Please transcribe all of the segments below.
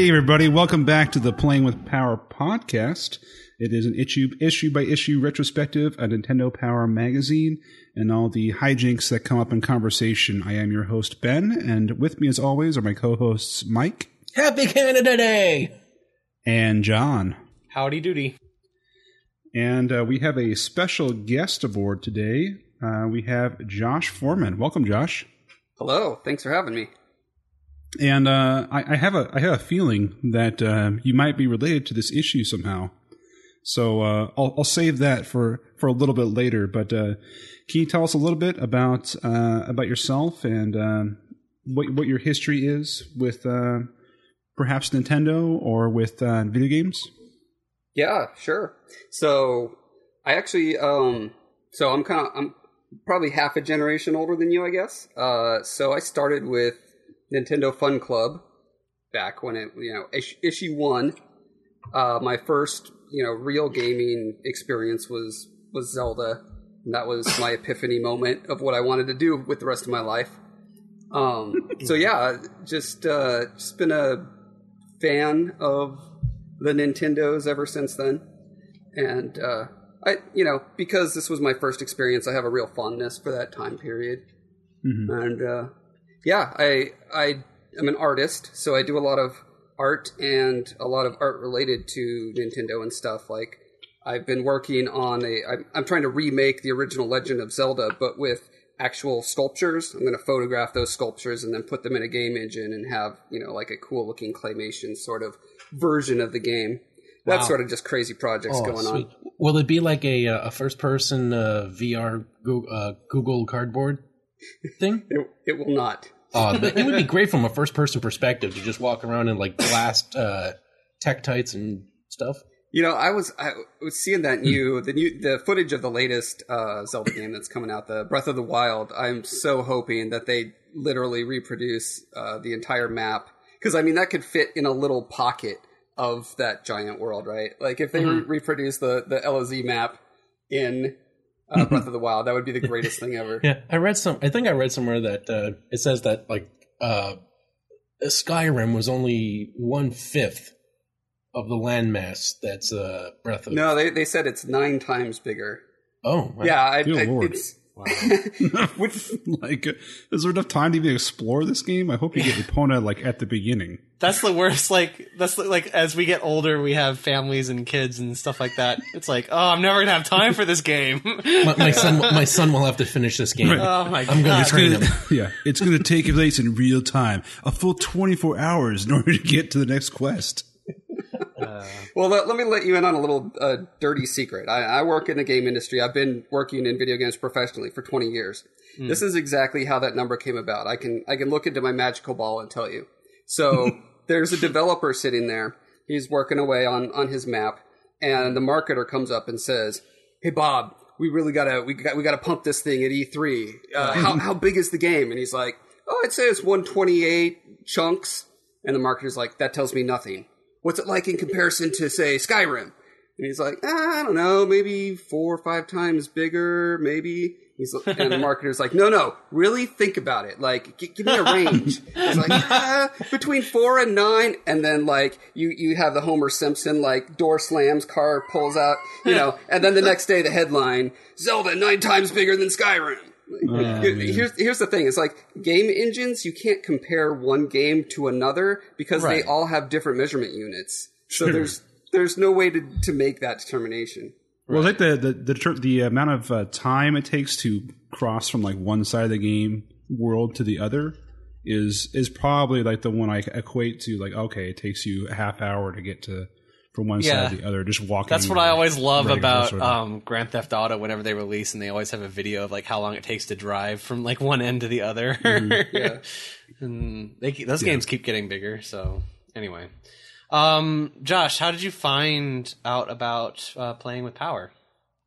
Hey, everybody. Welcome back to the Playing with Power podcast. It is an issue, issue by issue retrospective of Nintendo Power magazine and all the hijinks that come up in conversation. I am your host, Ben, and with me, as always, are my co hosts, Mike Happy Canada Day! and John. Howdy doody. And uh, we have a special guest aboard today. Uh, we have Josh Foreman. Welcome, Josh. Hello, thanks for having me. And uh, I, I have a I have a feeling that uh, you might be related to this issue somehow. So uh, I'll, I'll save that for, for a little bit later. But uh, can you tell us a little bit about uh, about yourself and um, what what your history is with uh, perhaps Nintendo or with video games? Yeah, sure. So I actually, um, so I'm kind of, I'm probably half a generation older than you, I guess. So I started with Nintendo Fun Club back when it, you know, issue, one. Uh, my first, you know, real gaming experience was was Zelda. And that was my epiphany moment of what I wanted to do with the rest of my life. Um, so yeah, just uh, just been a fan of the Nintendos ever since then, and uh, I, you know, because this was my first experience, I have a real fondness for that time period, and uh, yeah, I I am an artist, so I do a lot of art and a lot of art related to Nintendo and stuff. Like I've been working on a, I'm, I'm trying to remake the original Legend of Zelda, but with actual sculptures. I'm going to photograph those sculptures and then put them in a game engine and have you know like a cool looking claymation sort of version of the game. That's sort of just crazy projects Oh, going sweet. on. Will it be like a, uh, a first person uh, VR Google, uh, Google Cardboard thing? It, it will not. Oh, but it would be great from a first person perspective to just walk around and like blast uh, tights and stuff. You know, I was I was seeing that new the new the footage of the latest uh, Zelda game that's coming out, the Breath of the Wild. I'm so hoping that they literally reproduce uh, the entire map because I mean that could fit in a little pocket of that giant world, right? Like if they re- reproduce the the LOZ map in uh, Breath of the Wild, that would be the greatest thing ever. Yeah, I read some. I think I read somewhere that uh, it says that like uh, Skyrim was only one fifth of the landmass that's uh, Breath of. No, they they said it's nine times bigger. Oh, wow. Yeah, I, Good I, lord. It's which like, is there enough time to even explore this game? I hope you get Epona like at the beginning. That's the worst. Like that's the- like as we get older, we have families and kids and stuff like that. It's like, oh, I'm never gonna have time for this game. my, my son. My son will have to finish this game. oh my I'm going god! to train him. yeah, it's going to take place in real time, a full 24 hours in order to get to the next quest. Well, let, let me let you in on a little uh, dirty secret. I, I work in the game industry. I've been working in video games professionally for 20 years. This is exactly how that number came about. I can I can look into my magical ball and tell you. So there's a developer sitting there. He's working away on on his map, and the marketer comes up and says, "Hey, Bob, we really gotta we got we gotta pump this thing at E3. Uh, how how big is the game?" And he's like, "Oh, I'd say it's 128 chunks." And the marketer's like, "That tells me nothing." What's it like in comparison to say Skyrim? And he's like, ah, I don't know, maybe four or five times bigger, maybe. He's and the marketer's like, no, no, really think about it. Like, g- give me a range. He's like, ah, between four and nine, and then like you you have the Homer Simpson like door slams, car pulls out, you know, and then the next day the headline: Zelda nine times bigger than Skyrim. Here's here's the thing: it's like game engines. You can't compare one game to another because Right. they all have different measurement units. So there's there's no way to to make that determination. Well, like the the the, the amount of uh, time it takes to cross from like one side of the game world to the other is is probably like the one I equate to like okay, it takes you a half hour to get to from one Yeah. side to the other, just walking. That's what I always love about sort of- um, Grand Theft Auto. Whenever they release, and they always have a video of like how long it takes to drive from like one end to the other. Yeah. and they keep, those games keep getting bigger. So anyway, um, Josh, how did you find out about uh, playing with Power?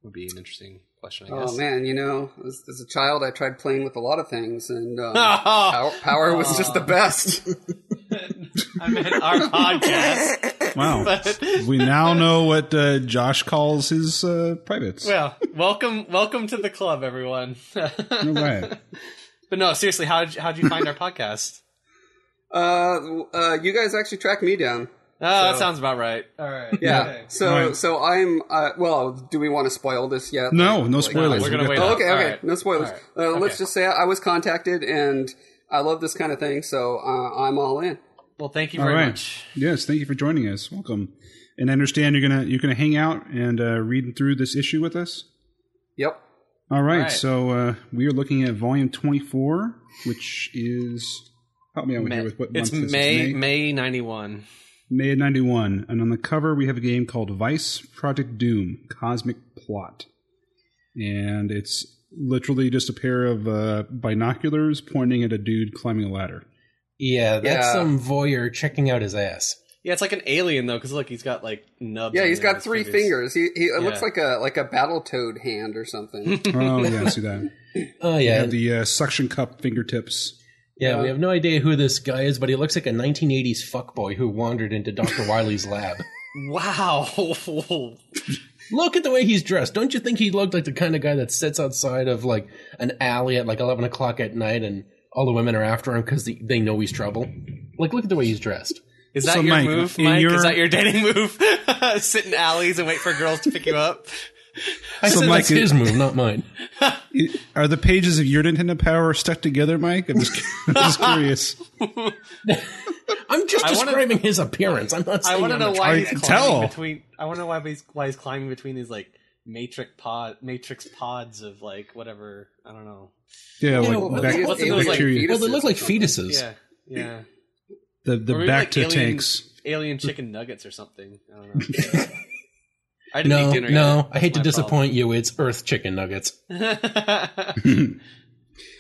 Would be an interesting question, I guess. Oh man, you know, as, as a child, I tried playing with a lot of things, and um, power, power was just the best. I meant our podcast. Wow. But- we now know what uh, Josh calls his uh, privates. Well, welcome, welcome to the club, everyone. All right. but no, seriously, how did you, how did you find our podcast? Uh, uh, you guys actually tracked me down. Oh, that sounds about right. All right. Yeah. Okay. So Right. so I'm uh, well. Do we want to spoil this yet? No, no Like- spoilers. we're gonna wait Oh, okay, All okay. right. No spoilers. All right. Uh, Let's just say I was contacted and I love this kind of thing, so uh, I'm all in. Well, thank you All very right. much. Yes, thank you for joining us. Welcome. And I understand you're gonna you're gonna hang out and uh, read through this issue with us. Yep. All right. right. So uh, we are looking at volume 24, which is help me out May- here with what it's month this is. May May ninety one. May 91. And on the cover, we have a game called Vice Project Doom Cosmic Plot. And it's literally just a pair of uh, binoculars pointing at a dude climbing a ladder. Yeah, that's Yeah. some voyeur checking out his ass. Yeah, it's like an alien though, because look, he's got like nubs. Yeah, he's got three fingers. He, he it looks like a like a battle toad hand or something. Oh, yeah, I see that. Oh yeah, have the uh, suction cup fingertips. yeah. We have no idea who this guy is, but he looks like a 1980s fuckboy who wandered into Dr. Wily's lab. Wow. Look at the way he's dressed. Don't you think he looked like the kind of guy that sits outside of like an alley at like 11 o'clock at night and all the women are after him because they, they know he's trouble? Like, look at the way he's dressed. Is that So, your Mike, move, in Mike? your- Is that your dating move? Sit in alleys and wait for girls to pick you up. I So, said Mike, that's it- his move, not mine. I- Are the pages of your Nintendo Power stuck together, Mike? I'm just, I'm just curious. I'm just I wanna- describing his appearance. I'm not I saying want to I'm know a why he's climbing tell. between. I want to know why he's why he's climbing between these like matrix pod matrix pods of like whatever. I don't know. Yeah, Yeah, like well, back, what's it those, like, curious. Well, they look like fetuses. Yeah, yeah. the the back like, to alien- tanks. Alien chicken nuggets or something. I don't know. I didn't No, eat dinner no, yet. I hate to My disappoint you. It's Earth chicken nuggets.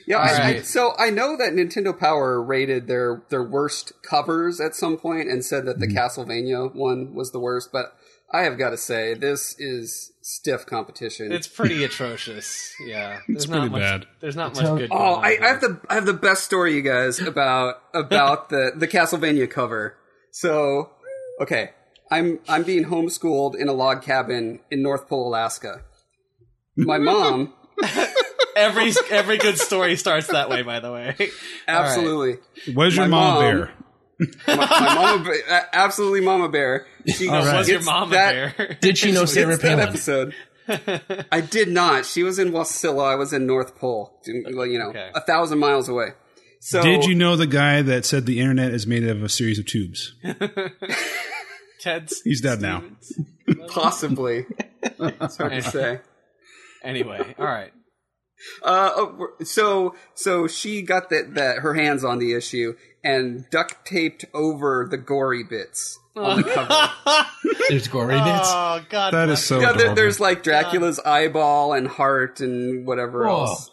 problem. Yeah, I, I, so I know that Nintendo Power rated their their worst covers at some point and said that the mm-hmm. Castlevania one was the worst, but I have got to say this is stiff competition. it's pretty atrocious. Yeah, there's It's not pretty much, bad. There's not Tell- much good. Oh, going on I, I have the I have the best story, you guys, about about the the Castlevania cover. So, okay, I'm I'm being homeschooled in a log cabin in North Pole, Alaska. My mom, every every good story starts that way. By the way, absolutely, Was your mom, mom- there? my, my mama, Bear- absolutely, Mama Bear. She All right. was your it's mom that- bear? Did she know Sarah It's that Palin? episode. I did not. She was in Wasilla. I was in North Pole. You know, Okay. a thousand miles away. So Did you know the guy that said the internet is made of a series of tubes? Ted's He's dead now. possibly? it's hard to say. Anyway, all right. Uh, oh, so so she got that that her hands on the issue and duct taped over the gory bits on the cover. There's gory bits. Oh God, that is so yeah, there, there's like Dracula's eyeball and heart and whatever Whoa. else.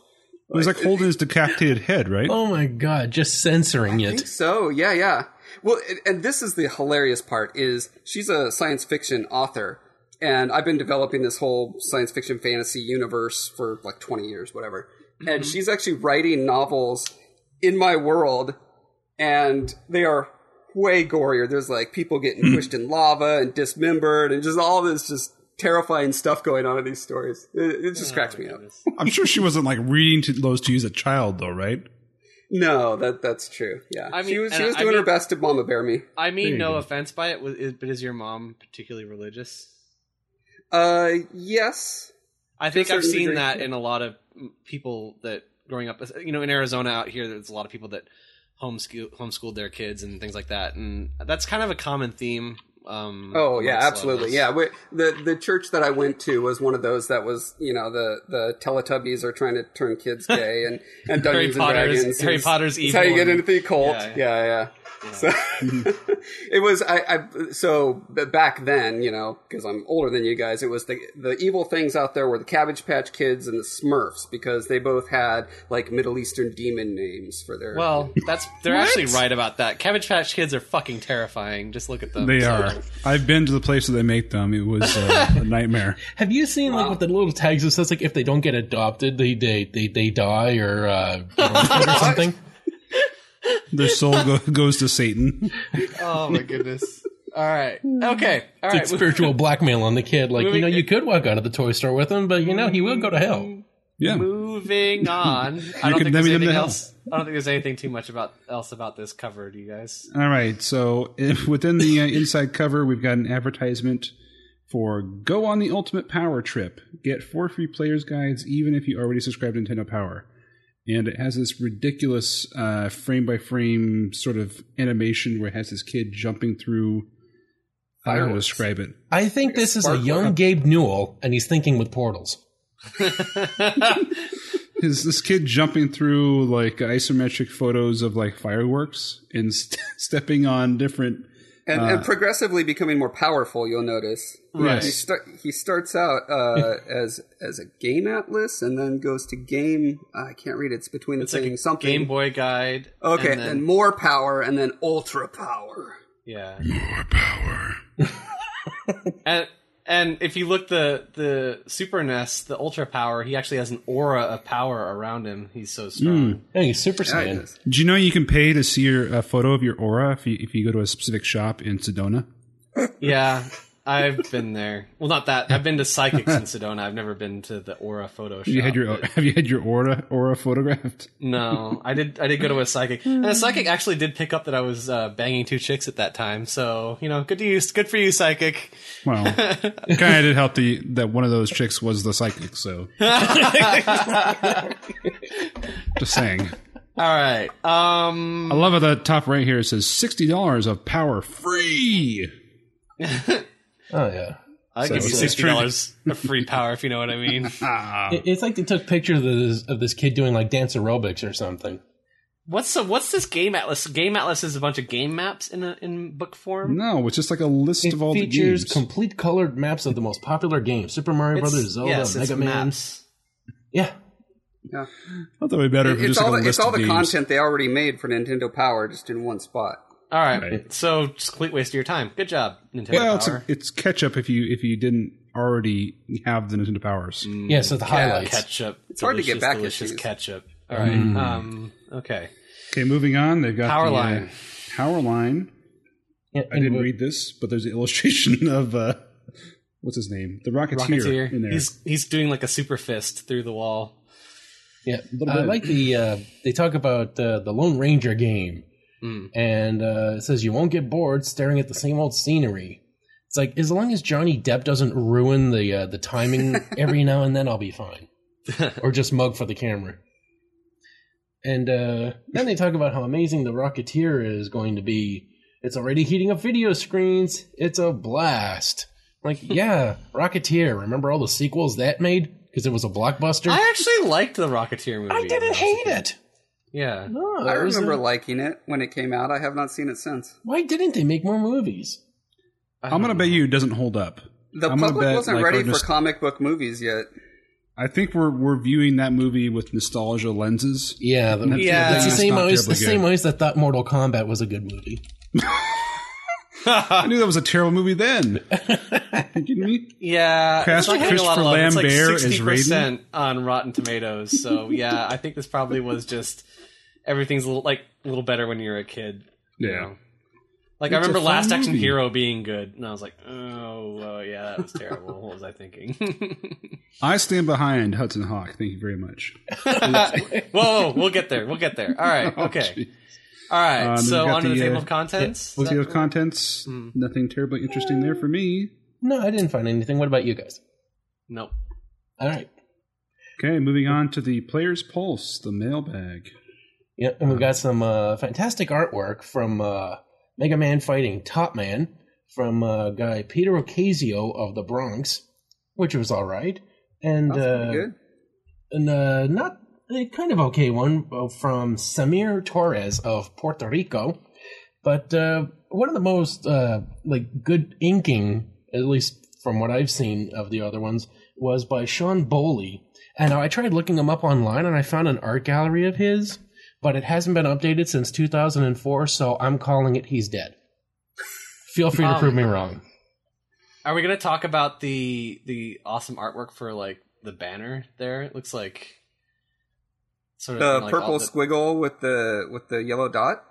It was like holding his decapitated head, right? Oh my god, just censoring I it. think so. Yeah, yeah. Well, and- and this is the hilarious part: is she's a science fiction author, and I've been developing this whole science fiction fantasy universe for like twenty years, whatever. And mm-hmm. she's actually writing novels in my world, and they are way gorier. There's like people getting hmm. pushed in lava and dismembered, and just all this just terrifying stuff going on in these stories. It, it just oh, cracks me up. I'm sure she wasn't like reading to those to you as a child, though, right? No, that that's true. Yeah, I she mean- was she and was I doing her best to mama bear me. I mean, no go. offense by it, but is your mom particularly religious? Uh, yes. I think I've seen degree, that in a lot of people that growing up, you know, in Arizona out here, there's a lot of people that homeschool homeschooled their kids and things like that, and that's kind of a common theme. Um, Oh yeah, amongst a lot of absolutely. Yeah, we, the the church that I went to was one of those that was you know the the Teletubbies are trying to turn kids gay and and Harry Dungeons and Potter's- Dragons. Harry is- Potter's is how you get into the cult. Yeah, Yeah, yeah. So it was I, I so back then you know because I'm older than you guys it was the the evil things out there were the Cabbage Patch Kids and the Smurfs because they both had like Middle Eastern demon names for their Well, that's they're actually right about that. Cabbage Patch Kids are fucking terrifying. Just look at them. They So- are. I've been to the place where they make them. It was uh, a nightmare. Have you seen like what the little tags that says like if they don't get adopted, they they they, they die or uh, or something? Their soul go- goes to Satan. Oh my goodness. All right. Okay. All It's right. like spiritual blackmail on the kid. Like you know, you could walk out of the toy store with him, but you know he will go to hell. Yeah. Moving moving on. I don't think there's anything else. I don't think there's anything too much about else about this cover. Do you guys? All right. So if within the uh, inside cover, we've got an advertisement for Go on the Ultimate Power Trip. Get four free players guides, even if you already subscribe to Nintendo Power. And it has this ridiculous uh, frame by frame sort of animation where it has this kid jumping through. I don't know how to Fireworks. describe it. I think this is a young plug. Gabe Newell, and he's thinking with portals. Is this kid jumping through like isometric photos of like fireworks and st- stepping on different and, Uh, and progressively becoming more powerful. You'll notice. Right. He start he starts out uh, as as a game atlas and then goes to game. I can't read it. It's between the It's like. Something. Game Boy guide. Okay, and and, more power, and then ultra power. yeah. more power. And and if you look the the Super NES, the Ultra Power, he actually has an aura of power around him. He's so strong. Hmm. Yeah, he's Super Yeah, it Saiyan. Do you know you can pay to see your a photo of your aura if you if you go to a specific shop in Sedona? Yeah, I've been there. Well, not that. I've been to Psychics in Sedona. I've never been to the Aura photo shop. Have you had your have you had your aura aura photographed? No, I did. I did go to a psychic, and a psychic actually did pick up that I was uh, banging two chicks at that time. So you know, good to you. Good for you, psychic. Well, kind of did help the that one of those chicks was the psychic. So just saying. All right. Um. I love at the top right here. It says sixty dollars of power free. Oh yeah. I'll give you it's sixty true. dollars of free power if you know what I mean. Ah, It- It's like they took pictures of this, of this kid doing like dance aerobics or something. What's the, what's this game atlas? Game atlas is a bunch of game maps in a, in book form. no, it's just like a list It of all features the games. complete colored maps of the most popular games: Super Mario It's- Brothers, Zelda, yes, it's Mega Man. maps. Yeah, Yeah, I thought that would be better if it was it's just all like a the, it's list all of the content they already made for Nintendo Power, just in one spot. All right. Right. So just complete waste of your time. Good job, Nintendo Well, it's, Power. a, it's catch up if you if you didn't already have the Nintendo powers. yeah. So the highlights. ketchup. It's hard to get delicious, back Delicious issues. ketchup. All right. Mm. Um. Okay. Okay, moving on. They've got Power the, uh, line. power line. Yeah, I didn't what- read this, but there's an illustration of uh, what's his name, the Rocketeer, Rocketeer. in there. He's he's doing like a super fist through the wall. Yeah, I bit. like the uh, they talk about uh, the Lone Ranger game, Mm. and uh, it says you won't get bored staring at the same old scenery. It's like as long as Johnny Depp doesn't ruin the uh, the timing every now and then, I'll be fine, or just mug for the camera. And uh, then they talk about how amazing the Rocketeer is going to be. It's already heating up video screens. It's a blast. Like, yeah, Rocketeer. Remember all the sequels that made because it was a blockbuster. I actually liked the Rocketeer movie. I didn't when was a hate it. Yeah. No, I remember a- liking it when it came out. I have not seen it since. why didn't they make more movies? I I'm gonna bet you it doesn't hold up. The I'm public bet, wasn't like, ready for nos- comic book movies yet. I think we're we're viewing that movie with nostalgia lenses. Yeah, the, Yeah. it's the It's same not eyes. The terribly same good. eyes that thought Mortal Kombat was a good movie. I knew that was a terrible movie then. you kidding me? Yeah, Cast it's not getting a lot of Christopher. It's like Lambert sixty Raiden? percent on Rotten Tomatoes. So yeah, I think this probably was just everything's a little like a little better when you're a kid. you Yeah. know? Like It's I remember Last Action movie. Hero being good, and I was like, oh, uh, yeah, that was terrible. what was I thinking? I stand behind Hudson Hawk. Thank you very much. whoa, whoa, we'll get there. We'll get there. All right, Oh, okay, gee. All right. Um, so we've onto the, the, table uh, of contents. With Is the that- contents, Hmm. nothing terribly interesting there for me. No, I didn't find anything. What about you guys? Nope. All right. Okay, moving on to the Player's Pulse, the mailbag. Yeah, and we've got some uh, fantastic artwork from uh, Mega Man fighting Top Man from uh, guy Peter Ocasio of the Bronx, which was all right, and That's uh, good. and uh, not a kind of okay one uh, from Samir Torres of Puerto Rico, but uh, one of the most uh, like good inking, at least from what I've seen of the other ones, was by Sean Bowley. And I tried looking him up online, and I found an art gallery of his, but it hasn't been updated since 2004. So I'm calling it he's dead. Feel free to Um, prove me wrong. Are we gonna talk about the the awesome artwork for like the banner there? It looks like sort of The like, purple the- squiggle with the with the yellow dot.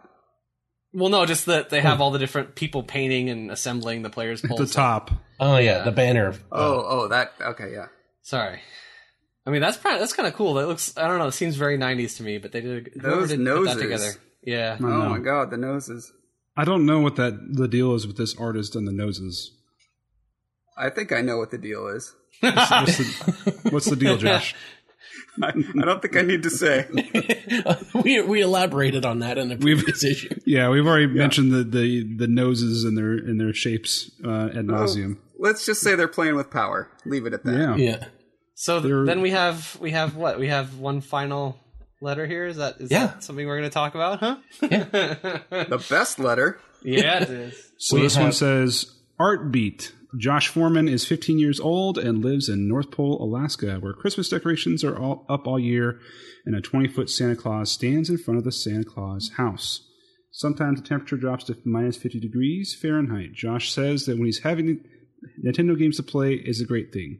Well, no, just that they have hmm. all the different people painting and assembling the players' At the top. Oh yeah, yeah. the banner. Oh, oh, oh, that okay, yeah. Sorry. I mean, that's probably, that's kind of cool. That looks. I don't know. It seems very '90s to me, but they did. Those did put that noses. together. Yeah. Oh don't my god, the noses. I don't know what that the deal is with this artist and the noses. I think I know what the deal is. What's the, what's the deal, Josh? I, I don't think I need to say. we we elaborated on that in a We've- previous issue. Yeah, we've already mentioned the, the, the noses and their and their shapes uh, ad nauseum. Let's just say they're playing with power. Leave it at that. Yeah. Yeah. So th- They're- then we have we have what? We have one final letter here. Is that is Yeah. that something we're going to talk about? Huh? The best letter. yeah, it is. So We this one says Art Beat. Josh Foreman is 15 years old and lives in North Pole, Alaska, where Christmas decorations are all up all year and a 20 foot Santa Claus stands in front of the Santa Claus house. Sometimes the temperature drops to minus 50 degrees Fahrenheit. Josh says that when he's having Nintendo games to play is a great thing.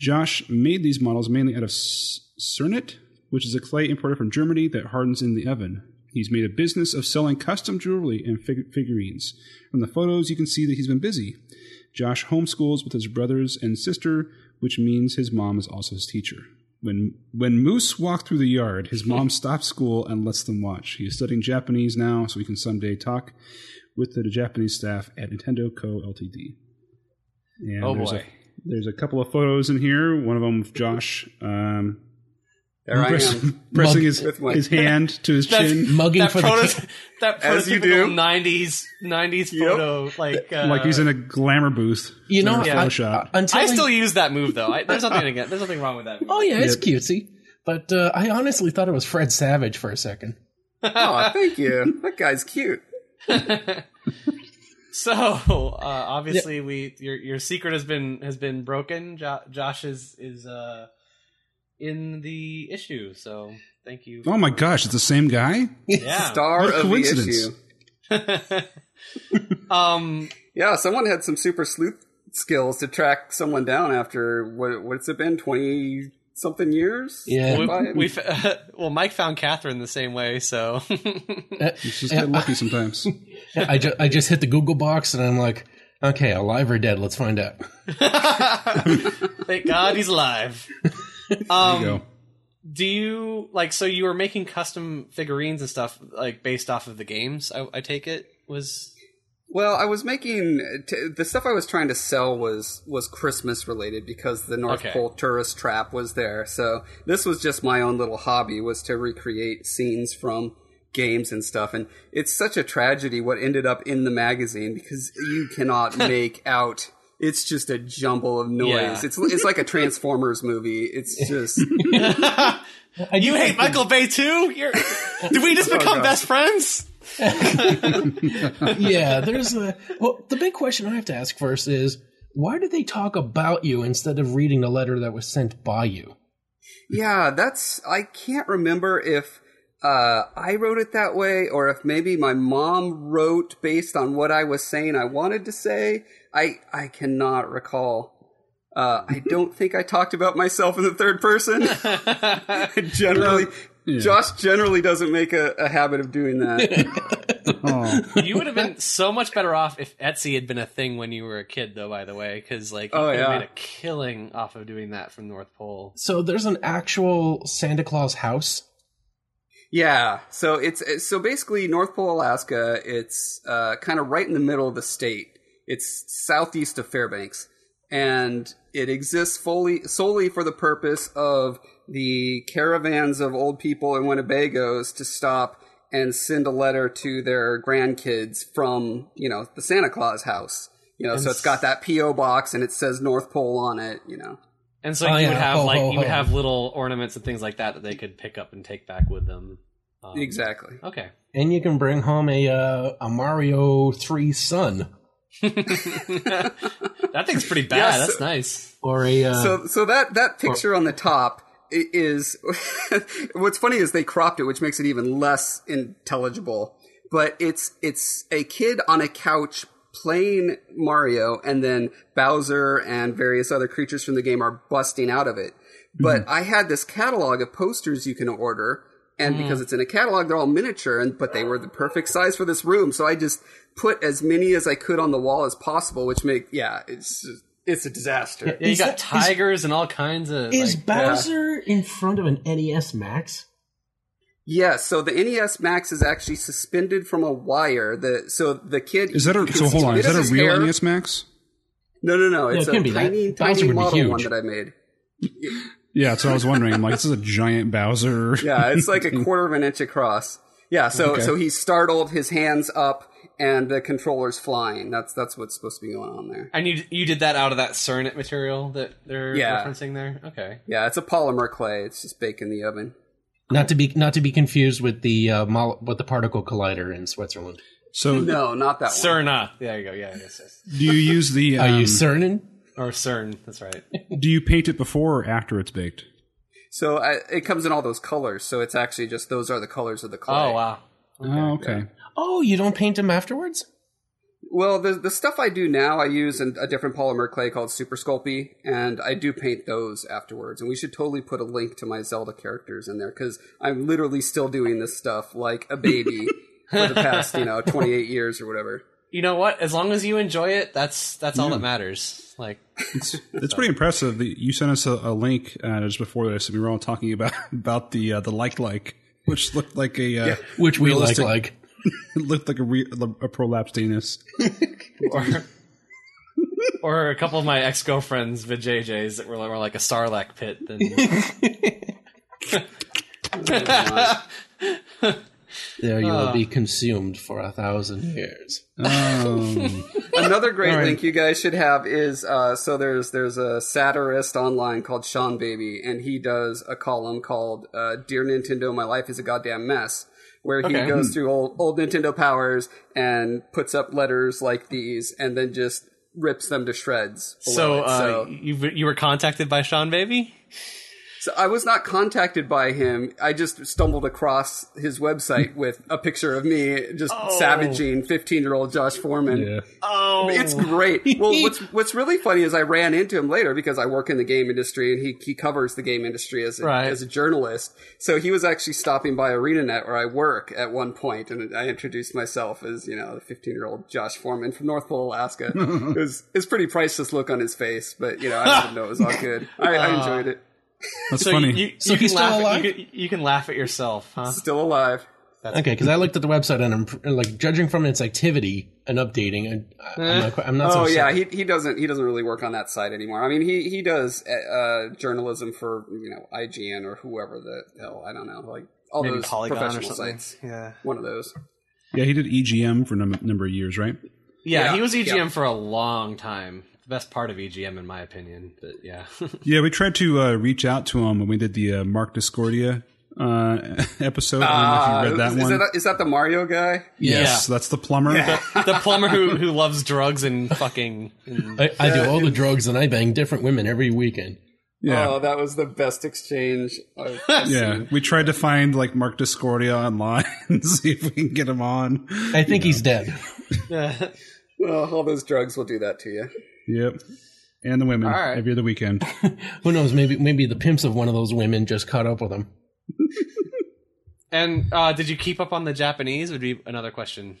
Josh made these models mainly out of Cernit, which is a clay imported from Germany that hardens in the oven. He's made a business of selling custom jewelry and fig- figurines. From the photos, you can see that he's been busy. Josh homeschools with his brothers and sister, which means his mom is also his teacher. When when Moose walk through the yard, his mom stops school and lets them watch. He is studying Japanese now, so he can someday talk with the Japanese staff at Nintendo Co. Ltd. And Oh, there's boy. A, there's a couple of photos in here. One of them of Josh um, There I am. pressing Mug- his, With my- his hand to his That's- chin, Mugging that for the proto- ki- that As you prototypical do. '90s '90s Yep. photo, like uh, like he's in a glamour booth. You know, Or a I- Photoshop. I- until I I- still use that move though. I, there's nothing again. There's nothing wrong with that. Move. Oh yeah, it's Yeah. cutesy. But uh, I honestly thought it was Fred Savage for a second. Oh, thank you. That guy's cute. So uh, obviously, we your your secret has been has been broken. Jo- Josh is is uh, in the issue. So thank you. Oh my gosh, it's the same guy? Yeah. Star What a of the coincidence. issue. um. Yeah, someone had some super sleuth skills to track someone down after what what's it been twenty something years? Yeah. We, Fine. we f- well, Mike found Catherine the same way. So It's just get lucky sometimes. I, ju- I just hit the Google box and I'm like, okay, alive or dead? Let's find out. thank God he's alive. There Um, you go. do you like so you were making custom figurines and stuff like based off of the games? I, I take it was Well, I was making t- the stuff I was trying to sell was was Christmas related because the North Okay. Pole tourist trap was there. So this was just my own little hobby was to recreate scenes from games and stuff. And it's such a tragedy what ended up in the magazine because you cannot make out. It's just a jumble of noise. Yeah. It's it's like a Transformers movie. It's just you hate think Michael Bay too? You're, did we just become God. best friends? yeah, there's a. Well, the big question I have to ask first is why did they talk about you instead of reading the letter that was sent by you? Yeah, that's. I can't remember if uh, I wrote it that way or if maybe my mom wrote based on what I was saying I wanted to say. I I cannot recall. Uh, I don't think I talked about myself in the third person. generally, Yeah. Josh generally doesn't make a, a habit of doing that. Oh, You would have been so much better off if Etsy had been a thing when you were a kid, though. By the way, because like you Oh, could yeah. made a killing off of doing that from North Pole. So there's an actual Santa Claus house. Yeah, so it's it's- so basically North Pole, Alaska. It's uh, kind of right in the middle of the state. It's southeast of Fairbanks, and it exists fully solely for the purpose of the caravans of old people and Winnebagos to stop and send a letter to their grandkids from you know the Santa Claus house. You know, so it's got that PO box and it says North Pole on it. You know. And so Oh, you yeah. would have Ho, like ho, you would have little ornaments and things like that that they could pick up and take back with them. Um, Exactly. Okay. And you can bring home a uh, a Mario 3 Sun that thing's pretty bad. Yes. That's nice. or a uh, so so that that picture on the top is what's funny is they cropped it which makes it even less intelligible but it's it's a kid on a couch playing Mario and then Bowser and various other creatures from the game are busting out of it but I had this catalog of posters you can order and because it's in a catalog they're all miniature and but they were the perfect size for this room so I just put as many as I could on the wall as possible which make yeah it's just it's a disaster. Yeah, you Is got that- is- tigers and all kinds of. Is like, Bowser in front of an NES Max? Yeah, so the NES Max is actually suspended from a wire. The so the kid Is that a so? Hold on. Is that a real hair. NES Max? No, no, no. It's it a can be. That- tiny, Bowser tiny model one that I made. Yeah, so I was wondering. I'm like, this is a giant Bowser. Yeah, it's like a quarter of an inch across. Yeah, so Okay. so he's startled, his hands up, and the controller's flying. That's that's what's supposed to be going on there. And you you did that out of that Cernit material that they're Yeah. referencing there. Okay. Yeah, it's a polymer clay. It's just baked in the oven. Not to be not to be confused with the uh, mol- with the particle collider in Switzerland. So, No, not that one. Cerna. There you go. Yeah. Yes, yes. do you use the? Are um, you Cernin Or CERN. That's right. do you paint it before or after it's baked? So I, it comes in all those colors. So it's actually just those are the colors of the clay. Oh wow. oh, okay. Oh, you don't paint them afterwards? Well, the the stuff I do now, I use an, a different polymer clay called Super Sculpey, and I do paint those afterwards. And we should totally put a link to my Zelda characters in there because I'm literally still doing this stuff like a baby for the past, you know, 28 years or whatever. You know what? As long as you enjoy it, that's that's all that matters. Like, It's pretty impressive. that You sent us a, a link uh, just before this, and we were all talking about about the uh, the like like, which looked like a uh, Which we like Realistic. like. it looked like a, re- a prolapsed anus. or or a couple of my ex girlfriends, VJJs, that were, were like a Sarlacc pit. Then There you will be consumed for a thousand years. Um, Another great All right. link you guys should have is uh, so there's there's a satirist online called Seanbaby, and he does a column called uh, "Dear Nintendo, My Life Is a Goddamn Mess," where he Okay. goes through old old Nintendo powers and puts up letters like these, and then just rips them to shreds. so, uh, so you you were contacted by Seanbaby? So I was not contacted by him. I just stumbled across his website with a picture of me just oh. savaging 15 year old Josh Foreman. yeah. Oh, It's great. Well, what's what's really funny is I ran into him later because I work in the game industry and he he covers the game industry as a, Right. as a journalist. So he was actually stopping by ArenaNet where I work at one point, and I introduced myself as you know the 15 year old Josh Foreman from North Pole, Alaska. it was it's pretty priceless look on his face, but you know I didn't know it was all good. I, I uh, enjoyed it. That's so funny. You, you, So you he's can still laugh alive? At, you, can, you can laugh at yourself, huh? Still alive. Okay, because I looked at the website and I'm like judging from its activity and updating. I'm not, quite- I'm not so Oh yeah, certain. he he doesn't he doesn't really work on that site anymore. I mean, he he does uh, journalism for you know IGN or whoever the hell I don't know, like all Maybe those Polygon or professional something. sites. Yeah. One of those. yeah, he did EGM for a number of years, right? yeah, Yeah, he was EGM yeah. for a long time. The best part of EGM, in my opinion. But yeah, Yeah, we tried to uh, reach out to him when we did the uh, Mark Discordia uh, episode. I don't know if you read that Uh, is, one. that, is that the Mario guy? yes, that's the plumber. the plumber who who loves drugs and fucking. And, I, I do all the drugs and I bang different women every weekend. Yeah. Oh, that was the best exchange. I've, I've yeah, seen. we tried to find like Mark Discordia online and see if we can get him on. I think he's dead. Well, all those drugs will do that to you. Yep, and the women All right. every other weekend. Who knows? Maybe maybe the pimps of one of those women just caught up with him. and uh, did you keep up on the Japanese? Would be another question.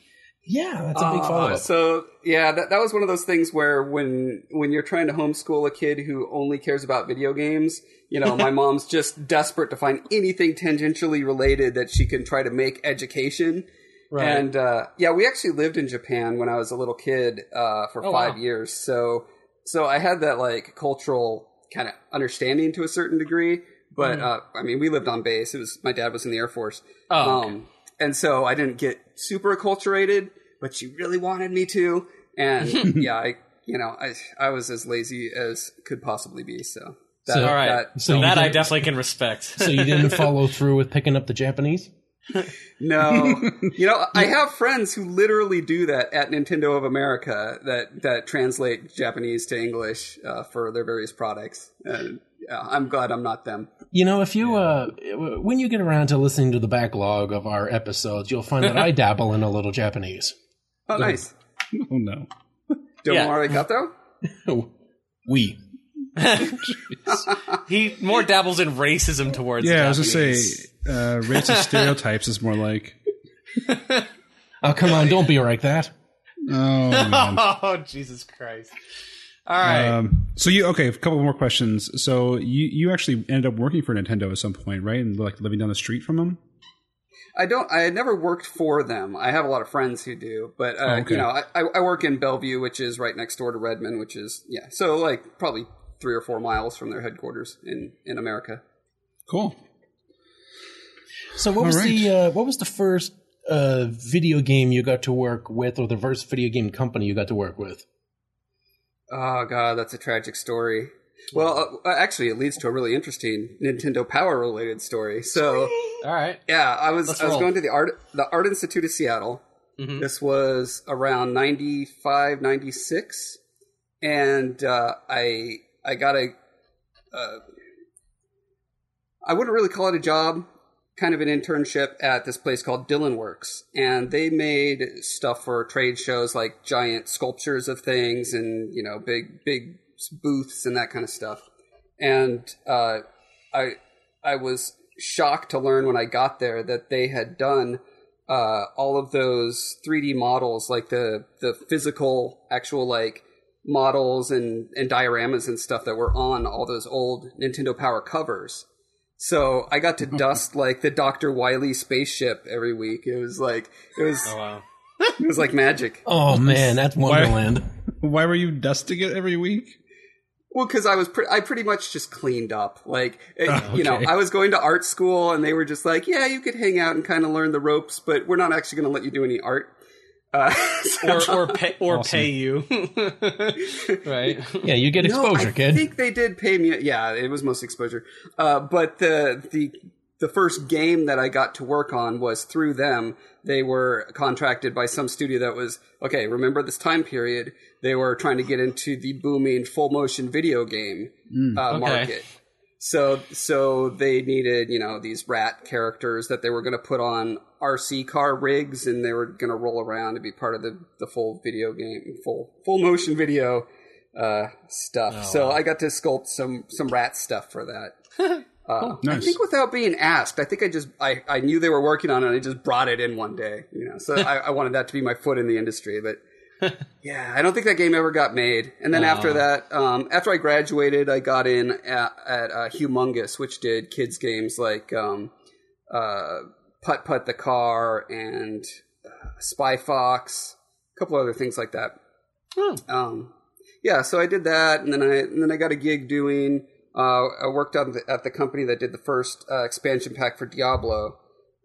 Yeah, that's a big follow Uh, up. so yeah, that, that was one of those things where when when you're trying to homeschool a kid who only cares about video games, you know, my mom's just desperate to find anything tangentially related that she can try to make education. Right. And uh, yeah, we actually lived in Japan when I was a little kid uh, for Oh, five wow. years. So so I had that like cultural kind of understanding to a certain degree. But uh, I mean, we lived on base. It was my dad was in the Air Force. Oh, okay. Um, and so I didn't get super acculturated, but she really wanted me to. And yeah, I, you know, I, I was as lazy as could possibly be. So, that, So- All right. that- So that I definitely can respect. So you didn't follow through with picking up the Japanese? no, you know, I have friends who literally do that at Nintendo of America that, that translate Japanese to English, uh, for their various products. And yeah, I'm glad I'm not them. You know, if you uh, when you get around to listening to the backlog of our episodes, you'll find that I dabble in a little Japanese. Oh, nice. Oh no. Domo Yeah. arigato? we. He more dabbles in racism towards. Yeah, I was gonna say uh, racist stereotypes is more like. Oh, come on, don't be like that. Oh man. Oh Jesus Christ! All right. Um, so you okay? A couple more questions. So you you actually ended up working for Nintendo at some point, right? And like living down the street from them. I don't. I had never worked for them. I have a lot of friends who do, but uh, Oh, okay. you know, I, I work in Bellevue, which is right next door to Redmond, which is yeah. So like probably three or four miles from their headquarters in in America. Cool. So what was All right. the uh, what was the first uh, video game you got to work with, or the first video game company you got to work with? Oh god, that's a tragic story. Well, uh, actually, it leads to a really interesting Nintendo Power related story. So All right. yeah, I was Let's I was roll. going to the art the Art Institute of Seattle. Mhm. This was around 95, 96. and uh, I I got a uh, I wouldn't really call it a job, kind of an internship at this place called Dylan Works, and they made stuff for trade shows like giant sculptures of things and you know big big booths and that kind of stuff. And uh, I I was shocked to learn when I got there that they had done uh, all of those 3D models, like the the physical actual like models and and dioramas and stuff that were on all those old Nintendo Power covers. So I got to dust like the Doctor Wily spaceship every week. It was like it was Oh wow. it was like magic. Oh man, that's Wonderland. Why were you dusting it every week? Well, because I was pre- I pretty much just cleaned up. Like it- you know. I was going to art school, and they were just like, "Yeah, you could hang out and kind of learn the ropes, but we're not actually going to let you do any art." Uh, so- Or or pay or Awesome. pay you. right. Yeah, you get No, exposure, I kid. think they did pay me. Yeah, it was most exposure. Uh, but the the the first game that I got to work on was through them. They were contracted by some studio that was okay. Remember this time period? They were trying to get into the booming full motion video game uh, Okay. market. So so they needed you know these rat characters that they were going to put on RC car rigs and they were going to roll around to be part of the the full video game full full motion video uh, stuff. Oh, so wow. I got to sculpt some some rat stuff for that. Uh, I Nice. think without being asked, I think I just I, I knew they were working on it. and I just brought it in one day, you know. So I, I wanted that to be my foot in the industry, but yeah, I don't think that game ever got made. And then after Oh. that, um, after I graduated, I got in at, at uh, Humongous, which did kids games like um, uh, Putt Putt the Car and uh, Spy Fox, a couple other things like that. Oh. Um, yeah, so I did that, and then I and then I got a gig doing. Uh, I worked at the, at the company that did the first uh, expansion pack for Diablo,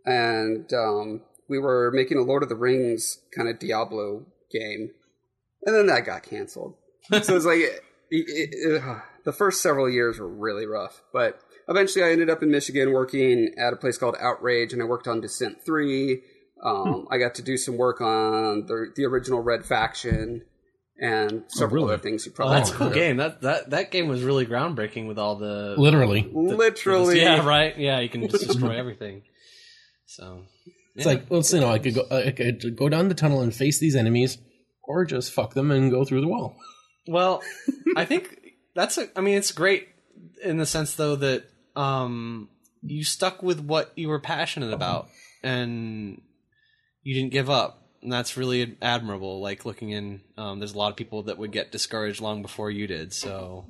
and um, we were making a Lord of the Rings kind of Diablo game, and then that got canceled. so it's like it, it, it, the first several years were really rough, but eventually I ended up in Michigan working at a place called Outrage, and I worked on Descent Three. Um, I got to do some work on the the original Red Faction and several really? other things you Oh, probably that's a cool heard game. That that that game was really groundbreaking with all the Literally, Literally, Yeah, right. Yeah, you can just destroy everything. So it's like well, you know, I could go, I could go down the tunnel and face these enemies, or just fuck them and go through the wall. Well, I think that's a. I mean, it's great in the sense though that um, you stuck with what you were passionate about, and you didn't give up. And that's really admirable. Like looking in, um, there's a lot of people that would get discouraged long before you did. So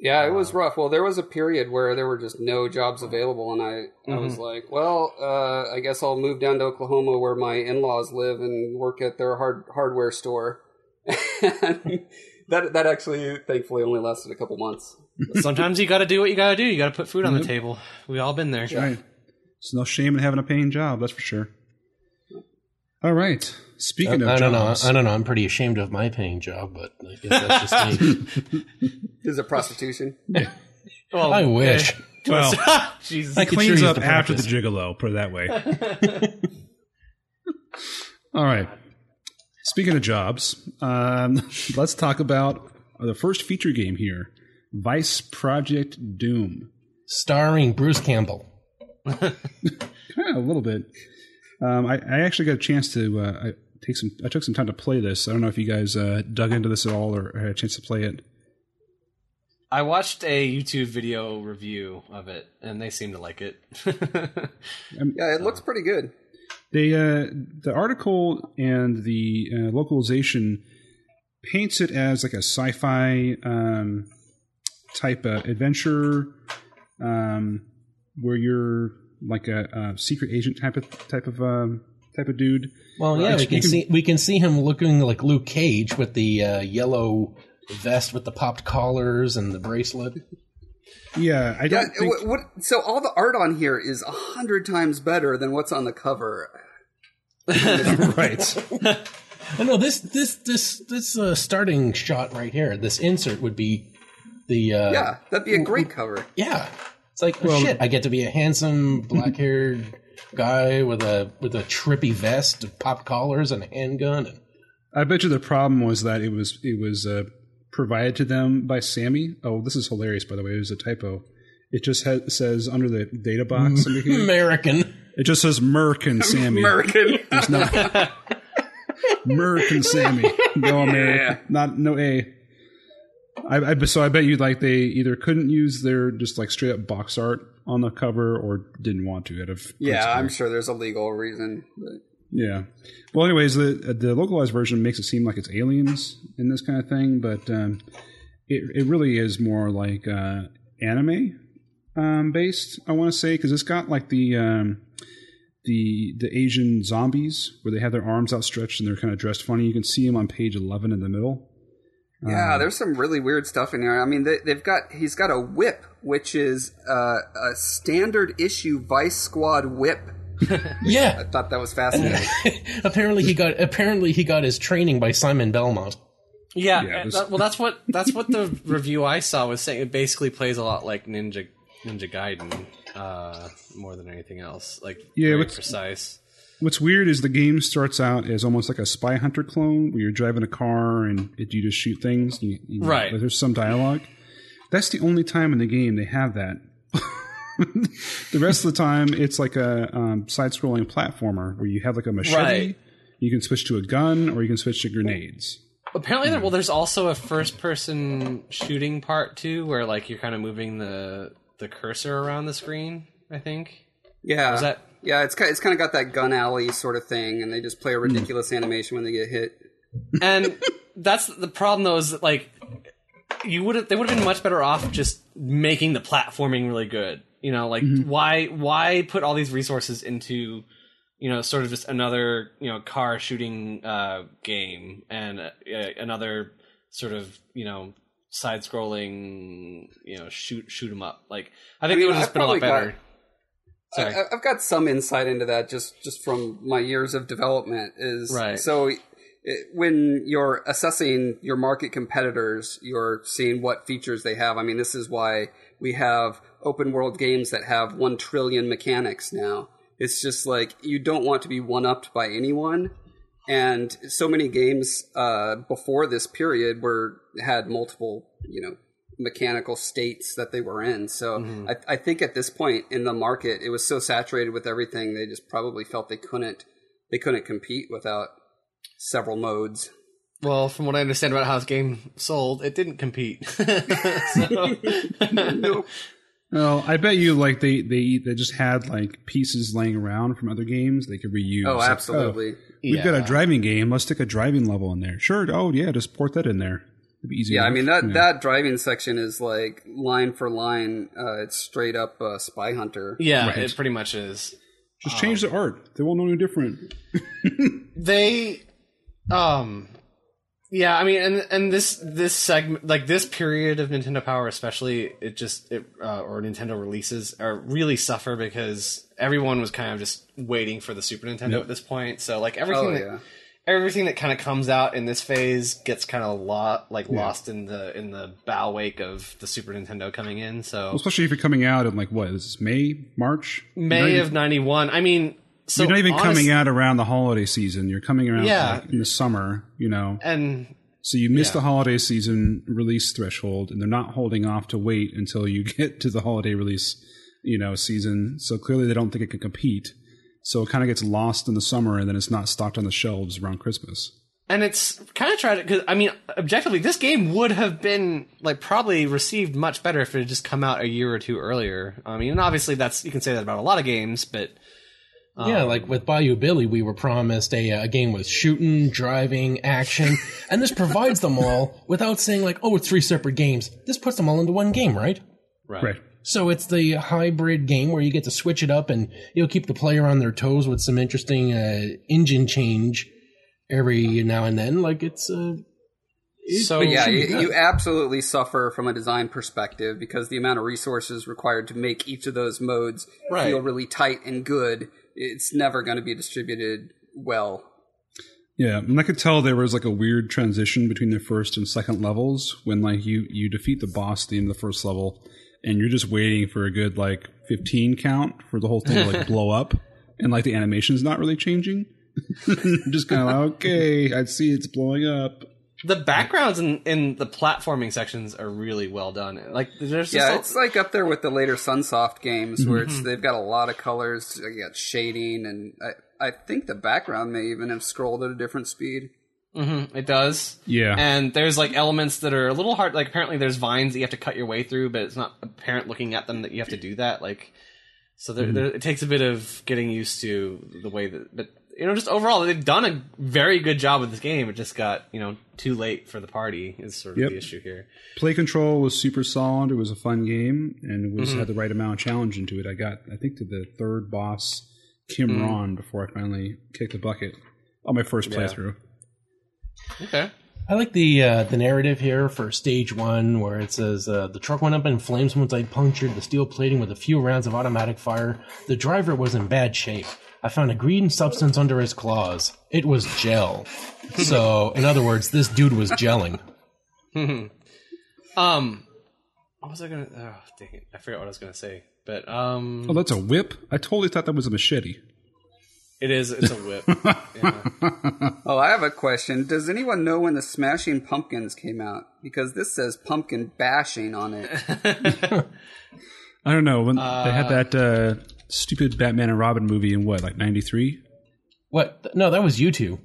Yeah, it was rough. Well, there was a period where there were just no jobs available, and I, I was like, well, uh, I guess I'll move down to Oklahoma where my in laws live and work at their hard hardware store. and that that actually, thankfully, only lasted a couple months. Sometimes you got to do what you got to do. You got to put food on the table. We've all been there. Right. There's no shame in having a paying job, that's for sure. All right. Speaking of I don't know. jobs, I don't know. I'm pretty ashamed of my paying job, but I guess that's just me. Is it prostitution? Well, I wish. well, Jesus. I it cleans sure up the after the practice. gigolo, put it that way. All right. Speaking of jobs, um, let's talk about the first feature game here Vice Project Doom. Starring Bruce Campbell. Kind of a little bit. Um, I, I actually got a chance to uh, I take some. I took some time to play this. I don't know if you guys uh, dug into this at all or had a chance to play it. I watched a YouTube video review of it, and they seem to like it. Yeah, it looks pretty good. They uh, the article and the uh, localization paints it as like a sci-fi um, type of adventure um, where you're like a, a secret agent type of type of um, type of dude. Well, yeah, Right. we can can- see we can see him looking like Luke Cage with the uh, yellow vest with the popped collars and the bracelet. Yeah, I don't think. what, what, so all the art on here is a hundred times better than what's on the cover. right. I know this this this this uh, starting shot right here. This insert would be the uh, Yeah, that'd be a great cover. yeah. It's like oh, Well- shit. I get to be a handsome black haired guy with a with a trippy vest, pop collars, and a handgun. And, I bet you the problem was that it was it was uh, provided to them by Sammy. Oh, this is hilarious, by the way. It was a typo. It just ha- says under the data box. American. It just says Merkin Sammy. American. It's not Merkin Sammy. No American. Not no A. I, I so I bet you like they either couldn't use their just like straight up box art on the cover or didn't want to out of yeah, principle. I'm sure there's a legal reason. But Yeah. Well, anyways, the the localized version makes it seem like it's aliens in this kind of thing, but um, it it really is more like uh, anime um, based. I want to say because it's got like the um, the the Asian zombies where they have their arms outstretched and they're kind of dressed funny. You can see them on page eleven in the middle. Yeah, Um, there's some really weird stuff in here. I mean, they, they've got he's got a whip, which is uh, a standard issue Vice Squad whip. Yeah, I thought that was fascinating. apparently he got apparently he got his training by Simon Belmont. Yeah, Yeah, that- well, that's what that's what the review I saw was saying. It basically plays a lot like Ninja Ninja Gaiden, uh, more than anything else. Like Yeah, very what's- precise. What's weird is the game starts out as almost like a Spy Hunter clone, where you're driving a car and it, you just shoot things. You, you- Right. There's some dialogue. That's the only time in the game they have that. the rest of the time, it's like a um, side-scrolling platformer where you have like a machete. Right. You can switch to a gun, or you can switch to grenades. Apparently, there, well, there's also a first-person shooting part too, where like you're kind of moving the the cursor around the screen. I think. Yeah, Is that- yeah, it's kind it's kind of got that gun alley sort of thing, and they just play a ridiculous animation when they get hit. and that's the problem though is that like you would have they would have been much better off just making the platforming really good you know like why why put all these resources into you know sort of just another you know car shooting uh game and uh, another sort of you know side scrolling you know shoot shoot 'em up? Like i think I mean, it would have just been a lot probably got- better Sorry. I, I've got some insight into that just just from my years of development. Is Right. so it, when you're assessing your market competitors, you're seeing what features they have. I mean, this is why we have open world games that have one trillion mechanics now. It's just like you don't want to be one upped by anyone. And so many games uh, before this period were had multiple, you know, mechanical states that they were in. So Mm-hmm. I, I think at this point in the market, it was so saturated with everything, they just probably felt they couldn't they couldn't compete without several modes. well from what i understand about how this game sold it didn't compete so, Well, I bet you like they they they just had like pieces laying around from other games they could reuse. Oh, Like, absolutely. We've got a driving game. Let's stick a driving level in there. Sure. Oh, yeah. Just port that in there. It'd be easy. Yeah, I mean that Yeah. that driving section is like line for line. Uh, it's straight up uh, Spy Hunter. yeah Right. it pretty much is just change the art. They won't know any different. they um yeah i mean and and this this segment like this period of nintendo power especially it just it uh, or nintendo releases are really suffer because everyone was kind of just waiting for the super nintendo Yep. at this point so like everything Oh that, yeah. Everything that kind of comes out in this phase gets kind of lot like lost in the in the bow wake of the super nintendo coming in so Especially if you're coming out in like what? This is May, March. May even- of 91 i mean so you're not even honest- coming out around the holiday season. You're coming around Yeah. like, in the summer. You know, and so you miss Yeah. the holiday season release threshold, and they're not holding off to wait until you get to the holiday release. You know, season. So clearly they don't think it can compete. So it kind of gets lost in the summer, and then it's not stocked on the shelves around Christmas. and it's kind of tragic because I mean, objectively, this game would have been like probably received much better if it had just come out a year or two earlier. I mean, and obviously that's you can say that about a lot of games, but yeah, Um, like with Bayou Billy, we were promised a, a game with shooting, driving, action, and this provides them all without saying like, oh, it's three separate games. This puts them all into one game, right? right. Right. So it's the hybrid game where you get to switch it up and you'll keep the player on their toes with some interesting uh, engine change every now and then. Like it's uh, it- So- Yeah, you, you absolutely suffer from a design perspective because the amount of resources required to make each of those modes Right. feel really tight and good, it's never going to be distributed well. Yeah, and I could tell there was like a weird transition between the first and second levels when like you you defeat the boss at the end of the first level, and you're just waiting for a good like 15 count for the whole thing to like blow up, and like the animation's not really changing. just kind of like okay, I see it's blowing up. The backgrounds in, in the platforming sections are really well done. Like there's Yeah, a- it's like up there with the later Sunsoft games where Mm-hmm. it's they've got a lot of colors, you got shading, and I, I think the background may even have scrolled at a different speed. Mhm, it does. Yeah, And there's like elements that are a little hard. Like apparently there's vines that you have to cut your way through, but it's not apparent looking at them that you have to do that. Like so, there, there, it takes a bit of getting used to the way that. But you know, just overall, they've done a very good job with this game. It just got you know too late for the party. Is sort of Yep. the issue here. play control was super solid. It was a fun game, and it Mm-hmm. was had the right amount of challenge into it. I got I think to the third boss, Kim Mm. Ron, before I finally kicked the bucket on my first Yeah. Playthrough. Okay. I like the uh, the narrative here for stage one, where it says uh, the truck went up in flames once I punctured the steel plating with a few rounds of automatic fire. The driver was in bad shape. I found a green substance under his claws. It was gel. so, in other words, this dude was gelling. Um, what was I gonna? Oh, dang it! I forgot what I was gonna say. But um, Oh, that's a whip. I totally thought that was a machete. It is. It's a whip. yeah. Oh, I have a question. Does anyone know when the Smashing Pumpkins came out? Because this says pumpkin bashing on it. I don't know when they had that uh, stupid Batman and Robin movie in what, like '93? What? No, that was U2.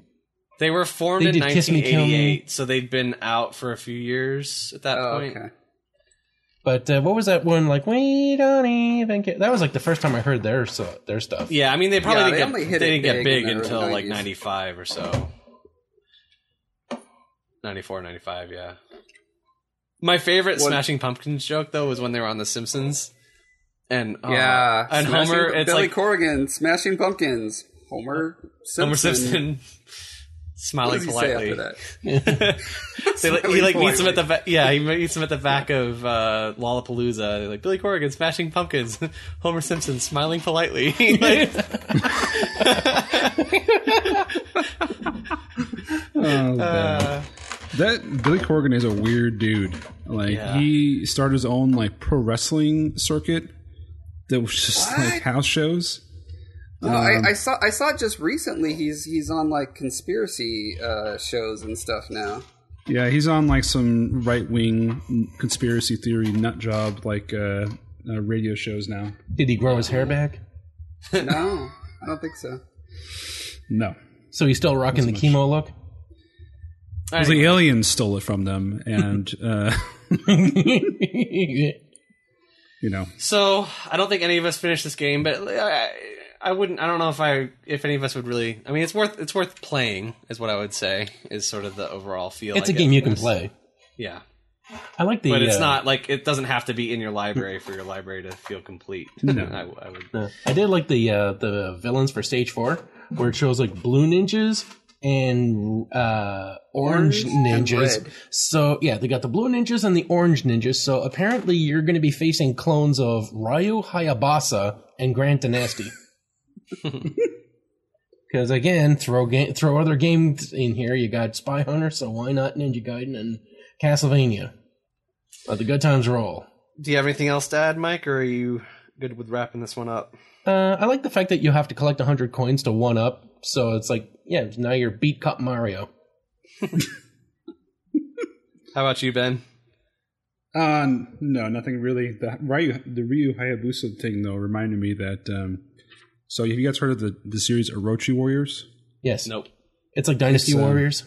They were formed They in did Kiss Me, Kill Me. 1988, so they'd been out for a few years at that Oh, point. okay. But uh, what was that one like? We don't even care. That was like the first time I heard their so, their stuff. Yeah, I mean they probably Yeah, didn't they get hit they didn't get big in big until early like 95 or so. 94, 95, yeah. My favorite What- Smashing Pumpkins joke though was when they were on The Simpsons, and uh, Yeah. and Smashing- Homer, it's Billy like Corgan, Smashing Pumpkins. Homer Simpson. Homer Simpson What smiling does he say politely. after that? They, like, he Smiling like meets him at the ba- yeah he meets him at the back of uh, Lollapalooza. They're like Billy Corgan smashing pumpkins, Homer Simpson smiling politely. Like, Oh, uh, that Billy Corgan is a weird dude. Like Yeah. he started his own like pro wrestling circuit that was just What? like house shows. No, Um, I, I saw I saw just recently he's he's on like conspiracy uh, shows and stuff now. Yeah, he's on like some right wing conspiracy theory nut job like uh, uh, radio shows now. Did he grow his hair back? No, I don't think so. No, So he's still rocking the chemo look. because the aliens stole it from them, and uh, you know, So I don't think any of us finished this game, but I, I wouldn't. I don't know if I, if any of us would really. I mean, it's worth it's worth playing, is what I would say. Is sort of the overall feel. it's I a game you can play. Yeah, I like the. but it's uh, not like it doesn't have to be in your library for your library to feel complete. No. I, I would. uh, I did like the uh, the villains for stage four, where it shows like blue ninjas and uh, orange, Orange ninjas. red. So yeah, they got the blue ninjas and the orange ninjas. So apparently, you're going to be facing clones of Ryu Hayabusa and Grant Danasty. Because again, throw ga- throw other games in here. You got Spy Hunter, so why not Ninja Gaiden and Castlevania? Let the good times roll. Do you have anything else to add, Mike, or are you good with wrapping this one up? Uh, I like the fact that you have to collect 100 coins to one up. So it's like, yeah, now you're beat Cup Mario. How about you, Ben? uh, no, nothing really. The Ryu, the Ryu Hayabusa thing though reminded me that. Um, so have you guys heard of the the series Orochi Warriors? Yes. Nope. It's like Dynasty It's, uh, Warriors.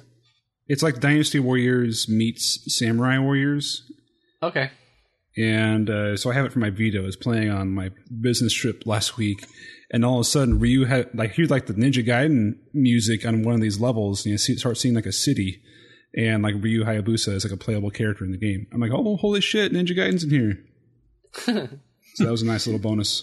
It's like Dynasty Warriors meets Samurai Warriors, Okay. and uh, so I have it for my Vita. I was playing on my business trip last week, and all of a sudden Ryu had like hear like the Ninja Gaiden music on one of these levels, and you see, start seeing like a city, and like Ryu Hayabusa is like a playable character in the game. I'm like, oh holy shit, Ninja Gaiden's in here. so that was a nice little bonus.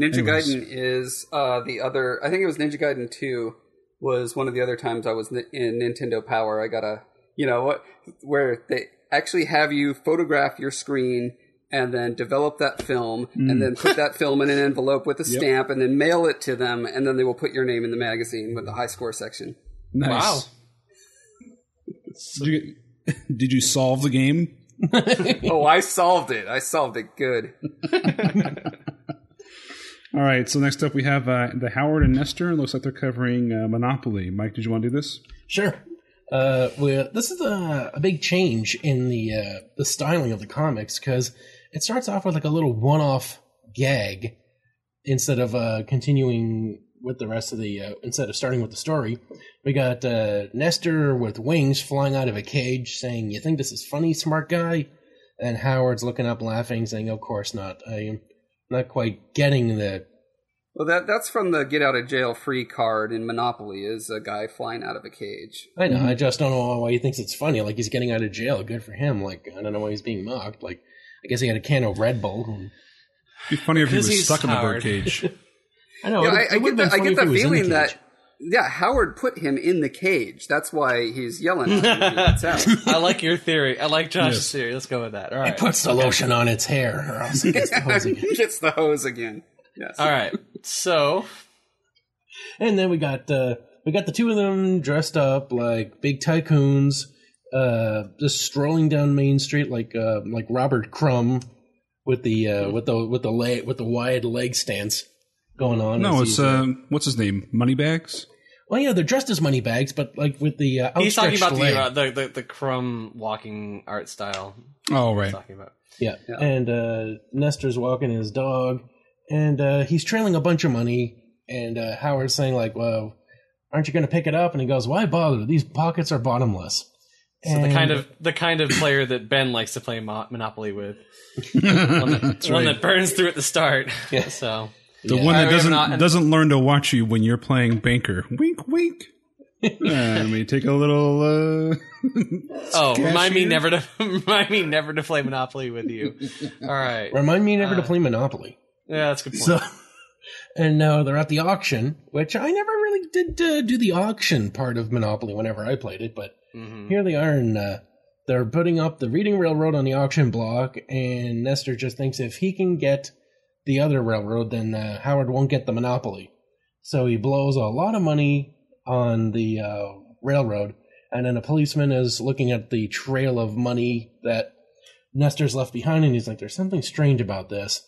Ninja Anyways. Gaiden is uh, the other. I think it was Ninja Gaiden Two was one of the other times I was in Nintendo Power. I got a you know what where they actually have you photograph your screen and then develop that film and then put that film in an envelope with a Yep. stamp and then mail it to them and then they will put your name in the magazine with the high score section. Nice. Wow. Did you, get- did you solve the game? oh, I solved it. I solved it good. All right. So next up we have uh, the Howard and Nestor. It looks like they're covering uh, Monopoly. Mike, did you want to do this? Sure. Uh, this is a, a big change in the uh, the styling of the comics because it starts off with like a little one-off gag instead of uh, continuing with the rest of the uh, instead of starting with the story. We got Nestor with wings flying out of a cage, saying, "You think this is funny, smart guy?" And Howard's looking up, laughing, saying, "Of course not. I'm not quite getting the Well, that that's from the get out of jail free card in Monopoly. Is a guy flying out of a cage. I know. I mm-hmm. just don't know why he thinks it's funny. Like he's getting out of jail. Good for him. Like I don't know why he's being mocked. Like I guess he had a can of Red Bull. It'd be funnier if he was he's stuck in the Howard. birdcage. I know. Yeah, it- I, it I get been the, I get the feeling cage. that yeah, Howard put him in the cage. That's why he's yelling at him. when he gets out. I like your theory. I like Josh's Yes. theory. Let's go with that. All right. it right. puts the lotion on its hair, or else it gets the hose again. he gets the hose again. Yes. All right. So And then we got uh, we got the two of them dressed up like big tycoons, uh, just strolling down Main Street like uh, like Robert Crumb with the uh, with the with the leg with the wide leg stance going on. no, it's uh, uh, what's his name? Moneybags. Well, yeah, they're dressed as money bags, but like with the uh, he's talking about leg. the, uh, the the the crumb walking art style. Oh right. talking about. Yeah. Yeah. And uh, Nestor's walking his dog, and uh, he's trailing a bunch of money. And uh, Howard's saying, like, well, aren't you going to pick it up? And he goes, why bother? These pockets are bottomless. So the kind of the kind of player that Ben likes to play Monopoly with, one that, one right. that burns through at the start. Yeah. So The Yeah. one that doesn't not- doesn't learn to watch you when you're playing banker. Wink, wink. Let me take a little. Uh, oh, remind me never to remind me never to play Monopoly with you. All right. Remind me never to Uh, play Monopoly. Yeah, that's a good point. So, and now they're at the auction, which I never really did uh, do the auction part of Monopoly whenever I played it, but Mhm. here they are, and uh, they're putting up the Reading Railroad on the auction block, and Nestor just thinks if he can get the other railroad, then uh, Howard won't get the monopoly. So he blows a lot of money on the uh, railroad, and then a policeman is looking at the trail of money that Nestor's left behind, and he's like, "There's something strange about this."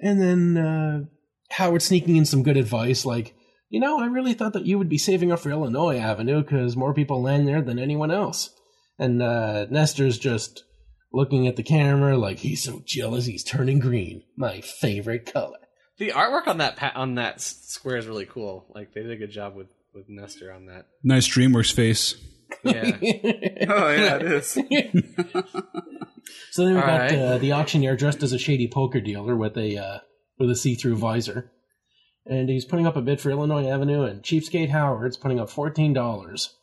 And then uh, Howard sneaking in some good advice, like, "You know, I really thought that you would be saving up for Illinois Avenue because more people land there than anyone else." And uh, Nestor's just looking at the camera like he's so jealous he's turning green. My favorite color. The artwork on that pa- on that square is really cool. Like they did a good job with with Nestor on that. nice DreamWorks face. Yeah. Oh yeah, it is. So then we All got right. uh, the auctioneer dressed as a shady poker dealer with a uh, with a see through visor, and he's putting up a bid for Illinois Avenue, and Cheapskate Howard's putting up fourteen dollars,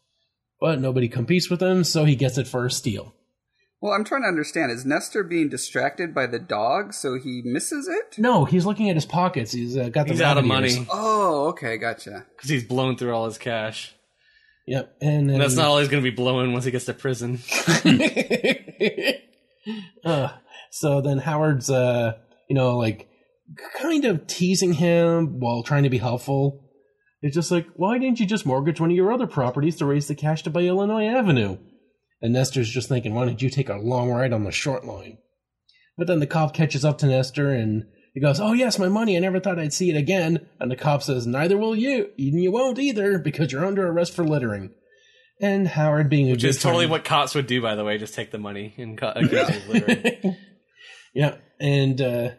but nobody competes with him, so he gets it for a steal. Well, I'm trying to understand. Is Nestor being distracted by the dog, so he misses it? No, he's looking at his pockets. He's uh, got the He's out of rabbit ears. money Oh, okay, gotcha. because he's blown through all his cash. Yep, and, then And that's not all he's going to be blowing once he gets to prison. uh, so then Howard's, uh, you know, like kind of teasing him while trying to be helpful. It's just like, why didn't you just mortgage one of your other properties to raise the cash to buy Illinois Avenue? And Nestor's just thinking, why don't you take a long ride on the short line? But then the cop catches up to Nestor and he goes, Oh, yes, my money. I never thought I'd see it again. And the cop says, Neither will you. And you won't either because you're under arrest for littering. And Howard, being a Which is totally friend- what cops would do, by the way. Just take the money and cut accuse littering. yeah, and uh,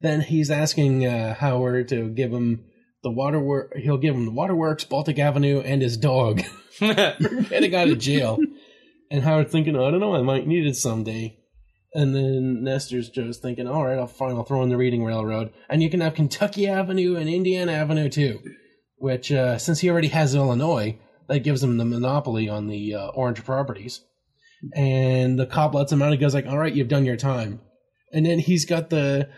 then he's asking uh, Howard to give him the water. He'll give him the waterworks, Baltic Avenue, and his dog getting out of jail. And Howard thinking, oh, I don't know, I might need it someday. And then Nestor's just thinking, all right, I'll fine, I'll throw in the Reading Railroad. And you can have Kentucky Avenue and Indiana Avenue too, which, uh, since he already has Illinois, that gives him the monopoly on the uh, orange properties. And the cop lets him out and goes like, all right, you've done your time. And then he's got the,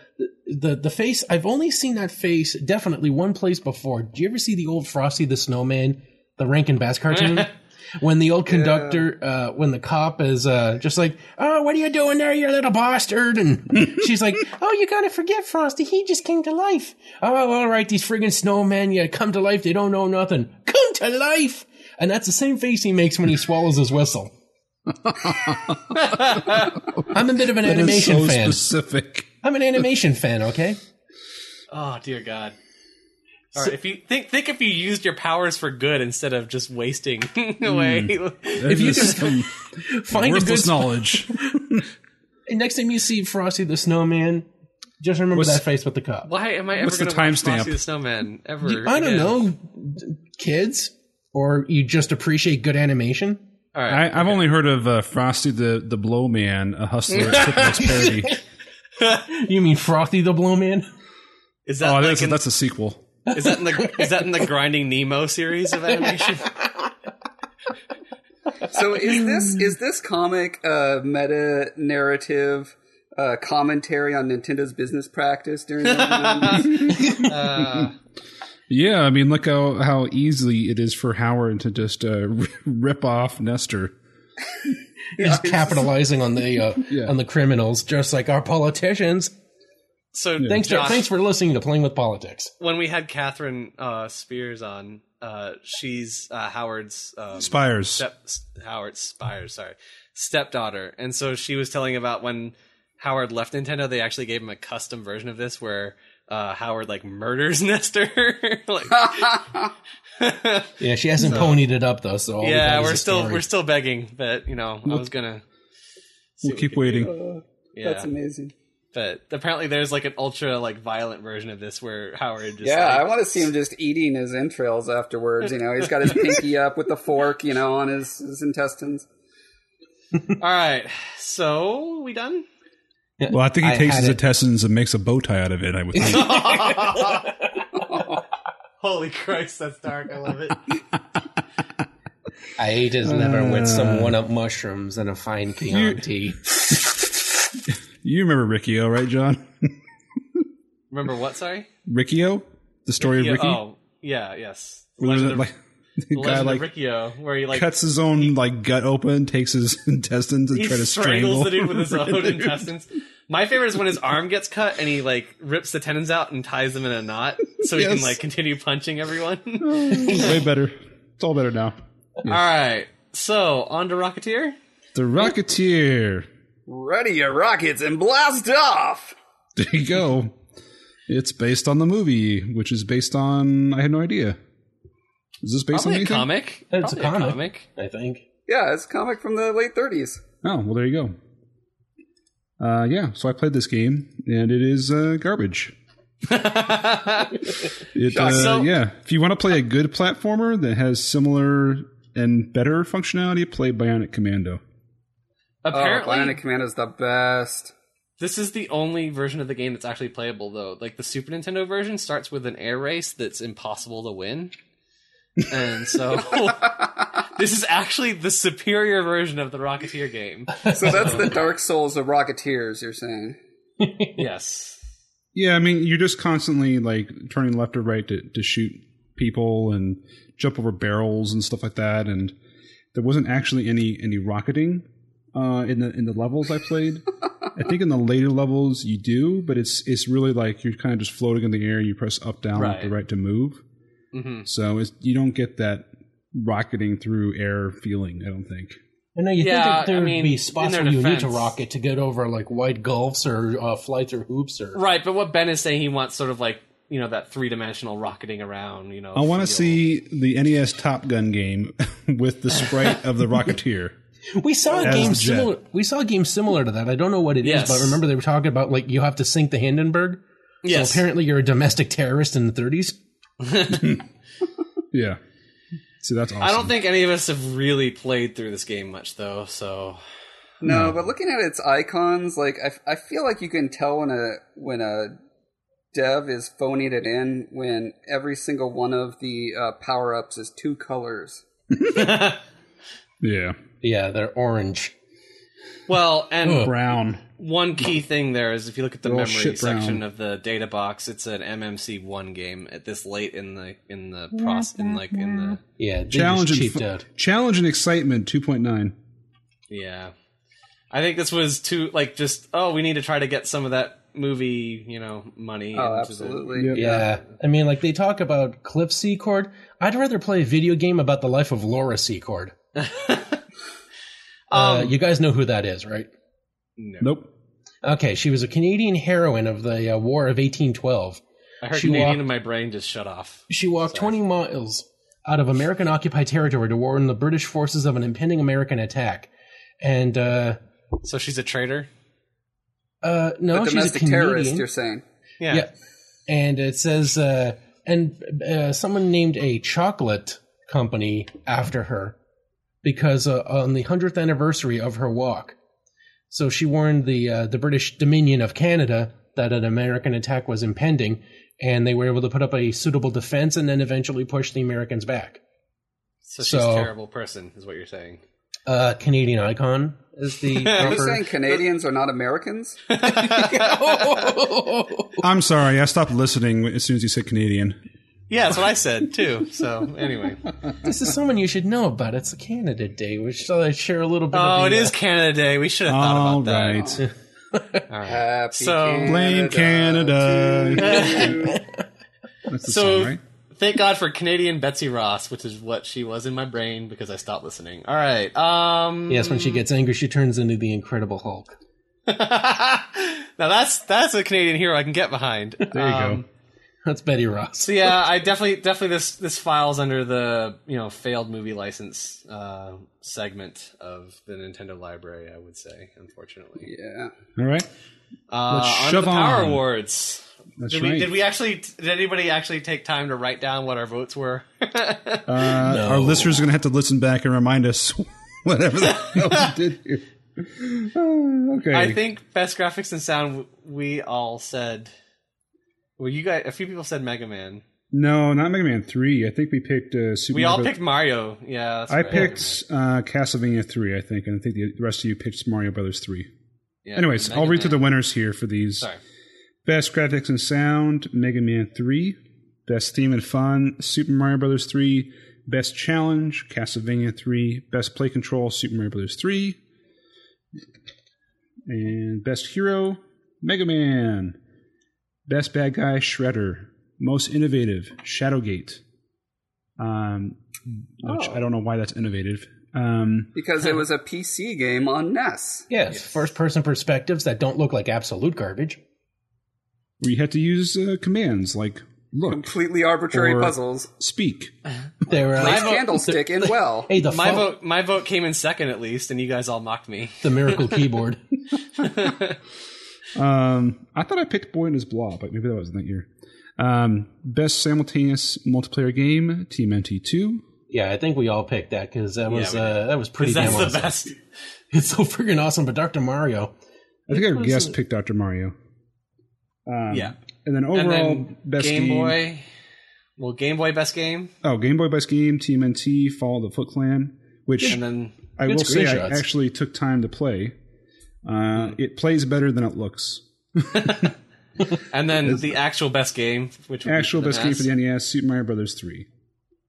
the, the face. I've only seen that face definitely one place before. Did you ever see the old Frosty the Snowman, the Rankin Bass cartoon? when the old conductor, uh, when the cop is uh, just like, "Oh, what are you doing there, you little bastard?" and she's like, "Oh, you gotta forget Frosty. He just came to life. Oh, all right, these friggin' snowmen, yeah, come to life. They don't know nothing. Come to life." And that's the same face he makes when he swallows his whistle. I'm a bit of an That is animation so fan. specific. I'm an animation fan. Okay. Oh dear God. All right, if you think think if you used your powers for good instead of just wasting away. If you you can Find a good knowledge. Next time you see Frosty the Snowman, just remember What's- that face with the cup. Why am I ever going to watch? Frosty the Snowman ever? I don't know, kids, or you just appreciate good animation. All right, I, I've only heard of uh, Frosty the the Blow Man, a hustler at parody. You mean Frosty the Blowman? is that Oh, like that's, in, that's a sequel. Is that in the is that in the Grinding Nemo series of animation? So is this is this comic uh, meta narrative uh, commentary on Nintendo's business practice during the 90s? Uh, Yeah, I mean, look how how easily it is for Howard to just uh, rip off Nestor. You're just capitalizing on the uh, Yeah. on the criminals, just like our politicians. So Thanks, Josh, thanks for listening to Playing with Politics. when we had Catherine uh, Spears on, uh, she's uh, Howard's um, Spires. step Howard Spires, sorry, stepdaughter, and so she was telling about when Howard left Nintendo, they actually gave him a custom version of this where uh, Howard like murders Nestor. like, Yeah, she hasn't ponied it up though, so yeah, we're still story. we're still begging, but you know, I was gonna. We'll what we keep waiting. do. Yeah, That's amazing. But apparently there's like an ultra like violent version of this where Howard just Yeah, like, I want to see him just eating his entrails afterwards. You know, he's got his pinky up with the fork, you know, on his, his intestines. All right, so we done? Well, I think he I takes his it. intestines and makes a bow tie out of it. I would think. Holy Christ, that's dark. I love it. I ate his liver with some uh. one-up mushrooms and a fine Chianti. You remember Riki-Oh, right, John? Remember what? Sorry. Riki-Oh, the story Yeah, of Ricky. Oh, yeah, yes. Legend of, like, the guy like Riki-Oh, where he like cuts his own like gut open, takes his intestines, and he try to strangle the dude with his own intestines. My favorite is when his arm gets cut and he like rips the tendons out and ties them in a knot so he can like continue punching everyone. Way better. It's all better now. All right, so on to Rocketeer. The Rocketeer. Ready your rockets and blast off! There you go. It's based on the movie, which is based on I had no idea. Is this based Probably on a anything? comic. It's a Probably comic. I think. Yeah, it's a comic from the late 30s. Oh, well, there you go. Uh, yeah, so I played this game, and it is uh, garbage. It, uh, So- yeah, if you want to play a good platformer that has similar and better functionality, play Bionic Commando. Apparently, oh, Bionic Commando's the best. This is the only version of the game that's actually playable, though. Like the Super Nintendo version starts with an air race that's impossible to win, and so this is actually the superior version of the Rocketeer game. So that's the Dark Souls of Rocketeers, you're saying? Yes, Yeah, I mean, you're just constantly like turning left or right to, to shoot people and jump over barrels and stuff like that. And there wasn't actually any any rocketing uh, in the in the levels I played. I think in the later levels you do, but it's it's really like you're kind of just floating in the air. You press up, down, left, or Right. right to move. hmm So it's, you don't get that rocketing through air feeling. I don't think. I know you Yeah, think that there I would mean, be spots their where you need to rocket to get over like wide gulfs or uh, flights or hoops or. right. But what Ben is saying, he wants sort of like you know that three dimensional rocketing around. You know, I want to see the NES Top Gun game with the sprite of the Rocketeer. We saw a game similar. We saw a game similar to that. I don't know what it is, Yes. but remember they were talking about like you have to sink the Hindenburg. Yes, So apparently you're a domestic terrorist in the 30s. Yeah. See, that's awesome. I don't think any of us have really played through this game much, though. So No, but looking at its icons, like I, I feel like you can tell when a when a dev is phoning it in when every single one of the uh, power ups is two colors. Yeah. Yeah, they're orange. well, and Brown. one key thing there is if you look at the They're all memory shit brown. section of the data box, it's an MMC one game at this late in the in the process in like in the Yeah, they Challenge just and, cheaped fu- out. challenge and excitement 2.9. yeah. I think this was too like just oh we need to try to get some of that movie you know money. Oh, into the- absolutely. Yep. Yeah, I mean, like they talk about Cliff Secord. I'd rather play a video game about the life of Laura Secord. uh, Um, you guys know who that is, right? no. Nope. Okay, she was a Canadian heroine of the uh, War of 1812. I heard She Canadian walked- and my brain just shut off. She walked Sorry. 20 miles out of American occupied territory to warn the British forces of an impending American attack. And uh, So she's a traitor. uh, no, a she's a domestic Canadian. terrorist, you're saying? Yeah. Yeah. And it says, uh, and uh, someone named a chocolate company after her because uh, on the 100th anniversary of her walk. So she warned the uh, the British Dominion of Canada that an American attack was impending, and they were able to put up a suitable defense and then eventually push the Americans back. So she's So- a terrible person, is what you're saying. Uh, Canadian icon is the Are you proper. saying Canadians are not Americans? I'm sorry. I stopped listening as soon as you said Canadian. Yeah, that's what I said too. So anyway, this is someone you should know about. It's a Canada Day, which I share a little bit. oh, of the, is uh, Canada Day. We should have thought All about that. All right. Happy So- Blame Canada. to you. That's the So- song, right? Thank God for Canadian Betsy Ross, which is what she was in my brain because I stopped listening. All right. Um Yes, when she gets angry, she turns into the Incredible Hulk. now that's that's a Canadian hero I can get behind. Um, There you go. That's Betty Ross. So yeah, I definitely definitely this this files under the you know failed movie license uh, segment of the Nintendo library. I would say, unfortunately. yeah. All right. Uh, Let's on to shove the Power on. Awards. That's Did right. we, did we actually? Did anybody actually take time to write down what our votes were? uh, Our listeners are going to have to listen back and remind us whatever the hell we did here. Uh, okay. I think best graphics and sound. We all said. Well, you got A few people said Mega Man. no, not Mega Man 3. I think we picked uh, Super We all Mario- picked Mario. Yeah, that's I right. picked uh, Castlevania 3, I think, and I think the rest of you picked Mario Brothers 3. Yeah, Anyways, I'll read Man. through the winners here for these. Sorry. Best graphics and sound, Mega Man 3. Best theme and fun, Super Mario Brothers 3. Best challenge, Castlevania 3. Best play control, Super Mario Brothers 3. And best hero, Mega Man. Best bad guy, Shredder. Most innovative, Shadowgate. Um, which I don't know why that's innovative. Um, Because it was a PC game on NES. Yes, first person perspectives that don't look like absolute garbage. where you had to use uh, commands like look, Completely arbitrary Or- puzzles. speak. They were Place uh, candlestick in well. hey the My phone- vote. My vote came in second at least, and you guys all mocked me. the miracle keyboard. Um, I thought I picked Boy and His Blob, but maybe that wasn't that year. Um, best simultaneous multiplayer game, TMNT2. Yeah, I think we all picked that because that was we uh, that was pretty Because damn that's the awesome. best. It's so freaking awesome. But Dr. Mario, I think our was guest picked Dr. Mario. Um, Yeah. And then And overall, then best Game game. Boy. Well, Game Boy best game, Oh, Game Boy best game, TMNT, Fall of the Foot Clan, which and then I will say I actually took time to play. Uh, It plays better than it looks. and then the actual best game, which would be Actual the best game for the NES, Super Mario Brothers 3.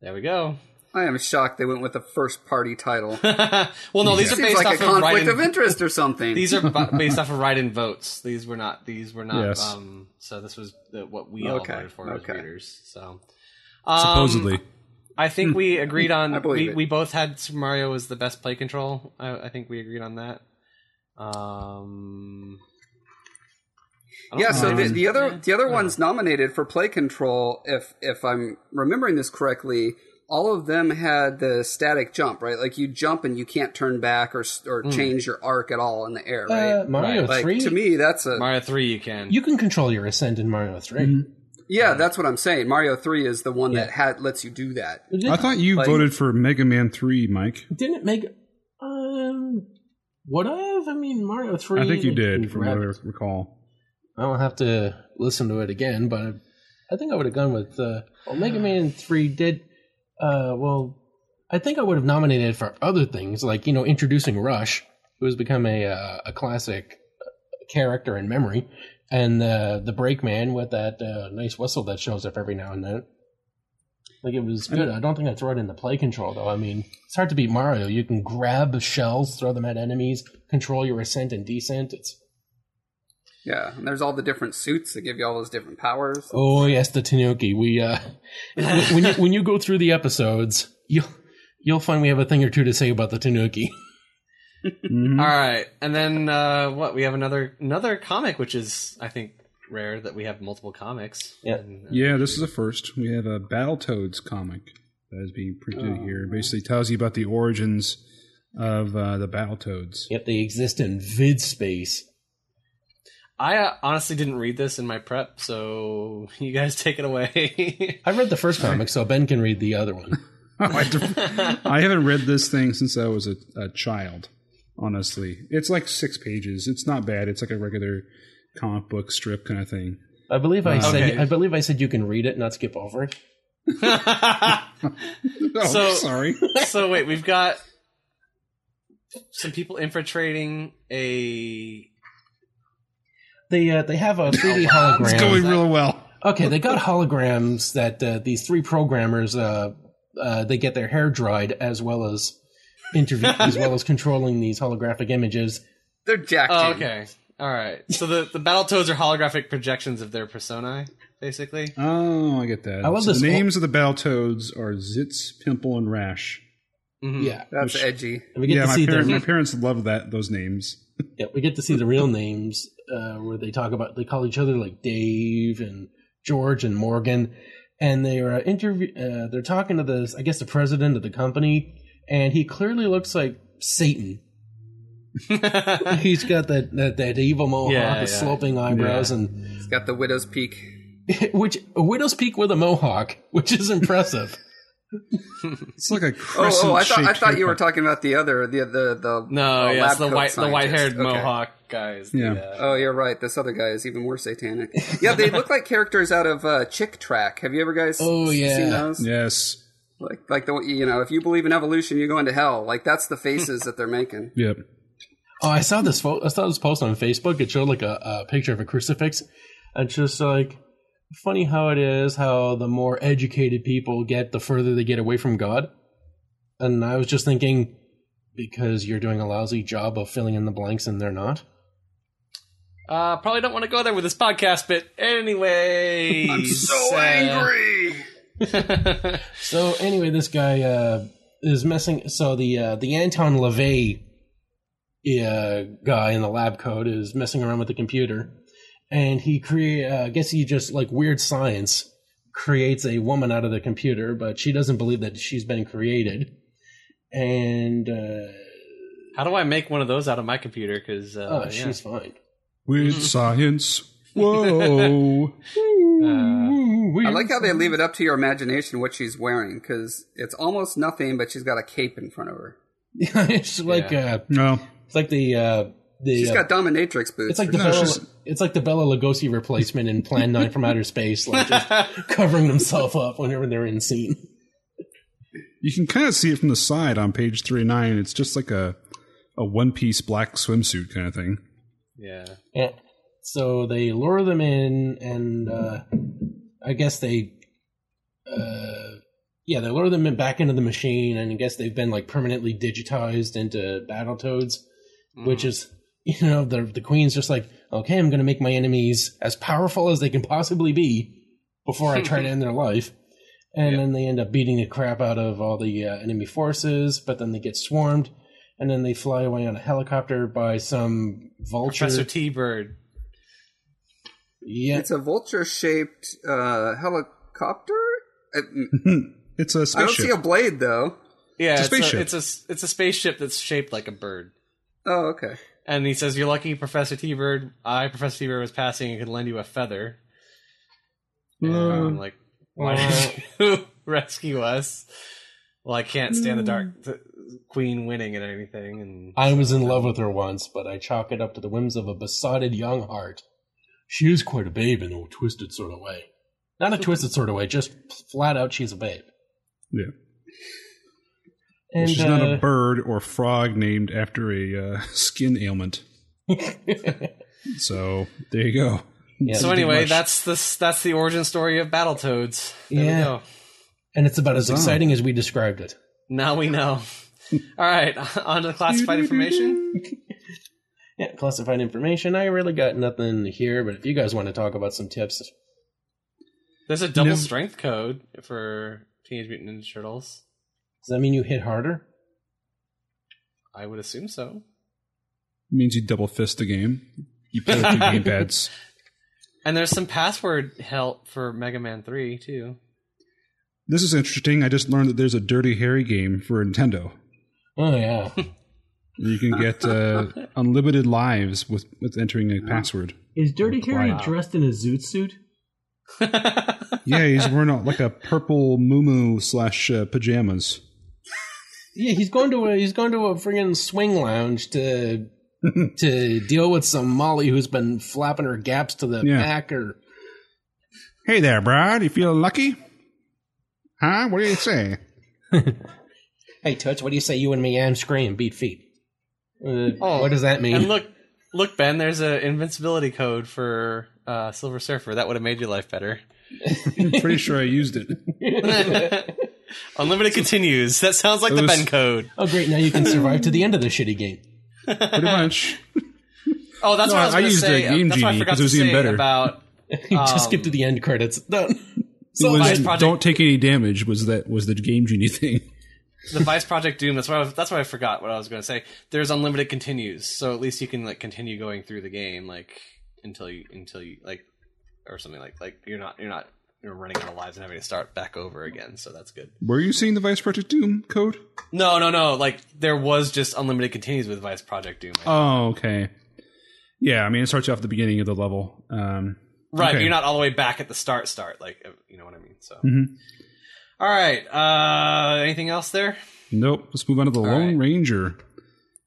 There we go. I am shocked they went with a first party title. well, no, these are Seems based like a off of conflict of interest or something. These are bu- based off of write-in votes. These were not. These were not. Yes. Um, so this was the, what we all Okay, voted for as readers. So um, Supposedly. I think we agreed on. I we, it. we both had Super Mario as the best play control. I, I think we agreed on that. Um, yeah, so the, the other the other ones nominated for play control, if if I'm remembering this correctly, all of them had the static jump, right? Like you jump and you can't turn back or s- or change your arc at all in the air, right? uh, Mario Right. like Three, to me, that's a Mario Three, you can. you can control your ascent in Mario 3 yeah, that's what I'm saying. Mario Three is the one that had lets you do that. I thought you Like- voted for Mega Man 3, Mike. Didn't it make um Would I have? I mean, Mario Three. I think you did, from what I recall. I don't have to listen to it again, but I think I would have gone with uh, well, Mega Man Three did. Uh, well, I think I would have nominated it for other things like you know introducing Rush, who has become a uh, a classic character in memory, and uh, the Breakman with that uh, nice whistle that shows up every now and then. Like it was good. I don't think I'd throw it in the play control though. I mean, it's hard to beat Mario. You can grab shells, throw them at enemies, control your ascent and descent. It's Yeah, and there's all the different suits that give you all those different powers. Oh yes, the Tanuki. We uh, when you, when you go through the episodes, you'll you'll find we have a thing or two to say about the Tanuki. Mhm. All right, and then uh, what? We have another another comic, which is I think rare that we have multiple comics. Yeah. And, uh, Yeah, this is a first. We have a Battletoads comic that is being printed here. It basically tells you about the origins of uh, the Battletoads. Yet they exist in vid space. I uh, honestly didn't read this in my prep, so you guys take it away. I read the first comic, so Ben can read the other one. I, def- I haven't read this thing since I was a, a child. Honestly, it's like six pages. It's not bad. It's like a regular comic book strip kind of thing. I believe I said Okay. I believe I said you can read it, not skip over it. Oh, So- sorry. so wait, we've got some people infiltrating a. They uh, they have a 3D hologram. It's going real well. Okay, they got holograms that uh, these three programmers uh, uh, they get their hair dried as well as interview as well as controlling these holographic images. They're jacked Oh, in. okay. All right. So the the Battletoads are holographic projections of their personae, basically. Oh, I get that. I love So this the whole- names of the Battletoads are Zitz, Pimple, and Rash. Mhm. Yeah, That's Which- edgy. and we get yeah, to my, see parents, their my parents love that those names. Yeah, we get to see the real names uh, where they talk about they call each other like Dave and George and Morgan, and they are uh, interview. Uh, they're talking to this, I guess, the president of the company, and he clearly looks like Satan. He's got that that, that evil mohawk, Yeah, the yeah. sloping eyebrows, and he's got the widow's peak. which a widow's peak with a mohawk, which is impressive. It's like a Oh, crescent. oh, I thought I shaped thought you were talking about the other the the the No, uh, yes, lab the coat white the white haired. Okay. mohawk guys. Yeah. Yeah. Oh, you're right. This other guy is even more satanic. Yeah, they look like characters out of uh, Chick Track. Have you ever guys Oh, seen yeah. those? Yes. Like like the you know if you believe in evolution, you're going to hell. Like that's the faces that they're making. Yep. Oh, I saw this. Fo- I saw this post on Facebook. It showed like a, a picture of a crucifix, and just like funny how it is how the more educated people get, the further they get away from God. And I was just thinking, because you're doing a lousy job of filling in the blanks, and they're not. Uh, probably don't want to go there with this podcast, but anyway. I'm so uh, angry. So anyway, this guy uh, is messing. So the uh, the Anton LaVey uh, guy in the lab coat is messing around with the computer, and he create. Uh, I guess he just like weird science creates a woman out of the computer, but she doesn't believe that she's been created. And uh, How do I make one of those out of my computer? Because uh, oh, yeah. she's fine. With science. Whoa. I like how they leave it up to your imagination what she's wearing because it's almost nothing, but she's got a cape in front of her. it's like a no. It's like the uh, the She's uh, got dominatrix boots. It's like the No, Bela, she's- it's like the Bela Lugosi replacement in Plan Nine from Outer Space, like just covering themselves up whenever they're in scene. You can kind of see it from the side on page 39. It's just like a, a one piece black swimsuit kind of thing. yeah. Yeah. So they lure them in, and uh, I guess they, uh, yeah, they lure them in back into the machine, and I guess they've been like permanently digitized into Battletoads, which is, you know, the the queen's just like, okay, I'm going to make my enemies as powerful as they can possibly be before I try to end their life. And Yeah. then they end up beating the crap out of all the uh, enemy forces, but then they get swarmed, and then they fly away on a helicopter by some vulture. Professor T Bird. Yeah, it's a vulture shaped uh, helicopter. I, it's a I don't see a blade though. Yeah, It's a it's a, spaceship. it's a it's a spaceship that's shaped like a bird. Oh, okay. And he says, "You're lucky, Professor T Bird. I, Professor T Bird, was passing and could lend you a feather." And I'm like, "Why did you rescue us?" Well, I can't stand the dark the queen winning at anything, and I was in love with her once, but I chalk it up to the whims of a besotted young heart. She is quite a babe in a twisted sort of way. Not a twisted sort of way, just flat out she's a babe. Yeah. And She's not uh, a bird or frog named after a uh, skin ailment. so there you go. yeah, so anyway, that's the that's the origin story of Battletoads. There Yeah. we go. and it's about as Huzzah. exciting as we described it. Now we know. All right, on to the classified information. Yeah, classified information. I really got nothing here, but if you guys want to talk about some tips, There's a double No. strength code for Teenage Mutant Ninja Turtles. Does that mean you hit harder? I would assume so. It means you double fist the game. You play with two gamepads. And there's some password help for Mega Man 3 too. This is interesting. I just learned that there's a Dirty Harry game for Nintendo. Oh yeah, You can get uh, unlimited lives with, with entering a password. is Dirty Harry Wow. dressed in a zoot suit? Yeah, he's wearing a, like a purple muumuu slash uh, pajamas. Yeah, he's going to a he's going to a friggin' swing lounge to to deal with some Molly who's been flapping her gaps to the Yeah. back or Hey there, Brad. You feel lucky? Huh? What do you say? Hey Toots, what do you say you and me and scream beat feet? Uh, Oh, what does that mean? And look, look, Ben. There's an invincibility code for uh, Silver Surfer. That would have made your life better. I'm Pretty sure I used it. Unlimited continues. That sounds like It the was- Ben code. oh great, now you can survive to the end of the shitty game. Pretty much. Oh, that's No, what I was I going to used the say. Game that's what I Genie forgot 'cause to it was even say better. about. You just Um, skip to the end credits. Done. It So was, Vice Project- don't take any damage was that was the game genie thing. the Vice Project Doom. That's why I was, that's what I forgot. What I was going to say. There's unlimited continues, so at least you can like continue going through the game like until you until you like or something like like you're not you're not you're running out of lives and having to start back over again. So that's good. Were you seeing the Vice Project Doom code? No, no, no. Like there was just unlimited continues with Vice Project Doom. Oh, okay. Yeah, I mean it starts you off at the beginning of the level. Um, right, okay. you're not all the way back at the start. Start like uh, you know what I mean. So. Mhm. All right. Uh, anything else there? Nope. Let's move on to the Lone right. Ranger.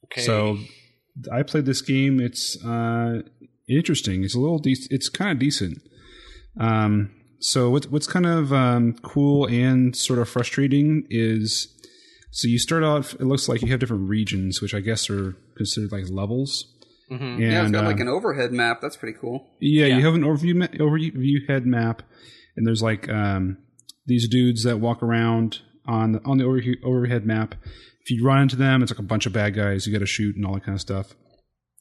Okay. So I played this game. It's uh, interesting. It's a little. De- it's kind of decent. Um, so what's what's kind of um, cool and sort of frustrating is so you start off. It looks like you have different regions, which I guess are considered like levels. Mhm. And, yeah, it's got like um, an overhead map. That's pretty cool. Yeah, Yeah. you have an overview ma- overview head map, and there's like um, these dudes that walk around on the, on the overview, overhead map. If you run into them, it's like a bunch of bad guys you got to shoot and all that kind of stuff.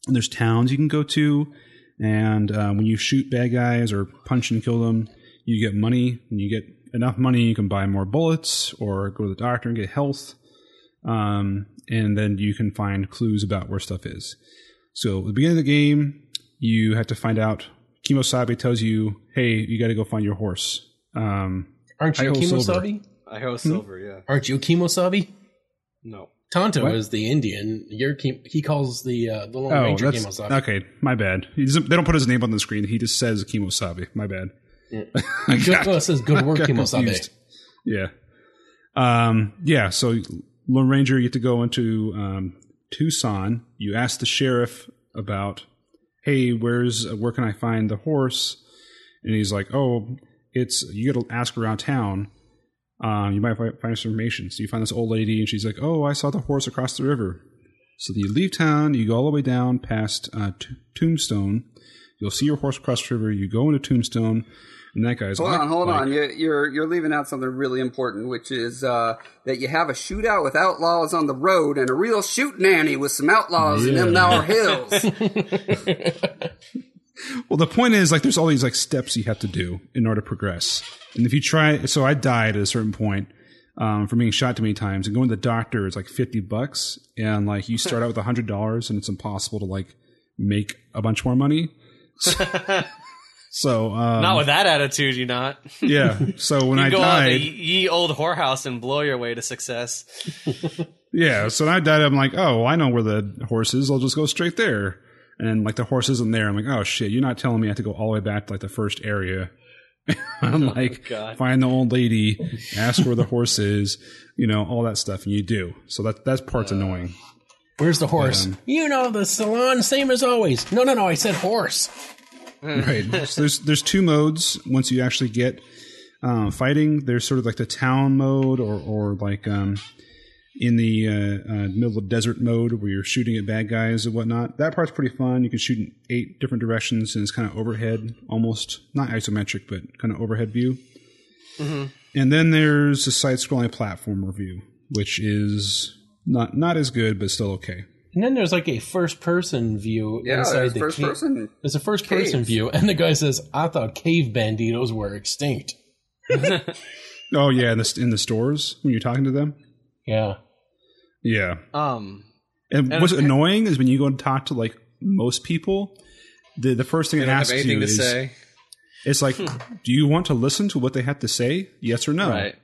And there's towns you can go to, and um, when you shoot bad guys or punch and kill them, you get money. and you get enough money, you can buy more bullets or go to the doctor and get health. Um, and then you can find clues about where stuff is. So at the beginning of the game, you have to find out. Kimosabe tells you, "Hey, you got to go find your horse." Um, Aren't you Iho Silver. Kimosabi? I hope silver. Yeah. Aren't you Kimosabi? No. Tonto What? is the Indian. You're he calls the uh, the Lone oh, Ranger that's Kimosabi. okay. My bad. He they don't put his name on the screen. He just says Kimosabe. My bad. Yeah. Good, well, it says good work, Kimosabe. Yeah. Um, yeah. So Lone Ranger, you get to go into um, Tucson. You ask the sheriff about, hey, where's where can I find the horse? And he's like, oh, it's you got to ask around town. Um, you might find some information. So you find this old lady, and she's like, oh, I saw the horse across the river. So you leave town, you go all the way down past uh, T- Tombstone. You'll see your horse across the river. You go into Tombstone, and that guy's Hold like, on, hold like- on. You're, you're you're leaving out something really important, which is uh, that you have a shootout with outlaws on the road and a real shoot nanny with some outlaws in them Yeah. now hills. Well, the point is, like, there's all these like steps you have to do in order to progress. And if you try, so I died at a certain point um, from being shot too many times, and going to the doctor is like fifty bucks, and like you start out with a hundred dollars, and it's impossible to like make a bunch more money. So, um, Not with that attitude, you not. yeah. So when You I go out to died, ye ye old whorehouse and blow your way to success. Yeah, so when I died, I'm like, oh, I know where the horse is. I'll just go straight there. And like the horse isn't there. I'm like, oh shit, you're not telling me I have to go all the way back to like the first area I'm like, God. find the old lady, ask where the horse is, you know, all that stuff, and you do. So that that part's annoying. Where's the horse? Um, you know the salon, same as always. No, no, no. I said horse. Right. so there's there's two modes once you actually get uh, fighting. There's sort of like the town mode, or or like um, in the uh, uh, middle of desert mode where you're shooting at bad guys and whatnot. That part's pretty fun. You can shoot in eight different directions, and it's kind of overhead, almost not isometric, but kind of overhead view. And then there's a side-scrolling platform view, which is not not as good, but still okay. And then there's like a first person view Yeah, inside the first cave. person. There's a first person view, and the guy says, "I thought cave banditos were extinct." Oh yeah, in the in the stores when you're talking to them. Yeah, Yeah, Um, And, And what's okay. annoying is when you go and talk to like most people, the the first thing they it asks you to is, say. it's like, do you want to listen to what they have to say? Yes or no? Right.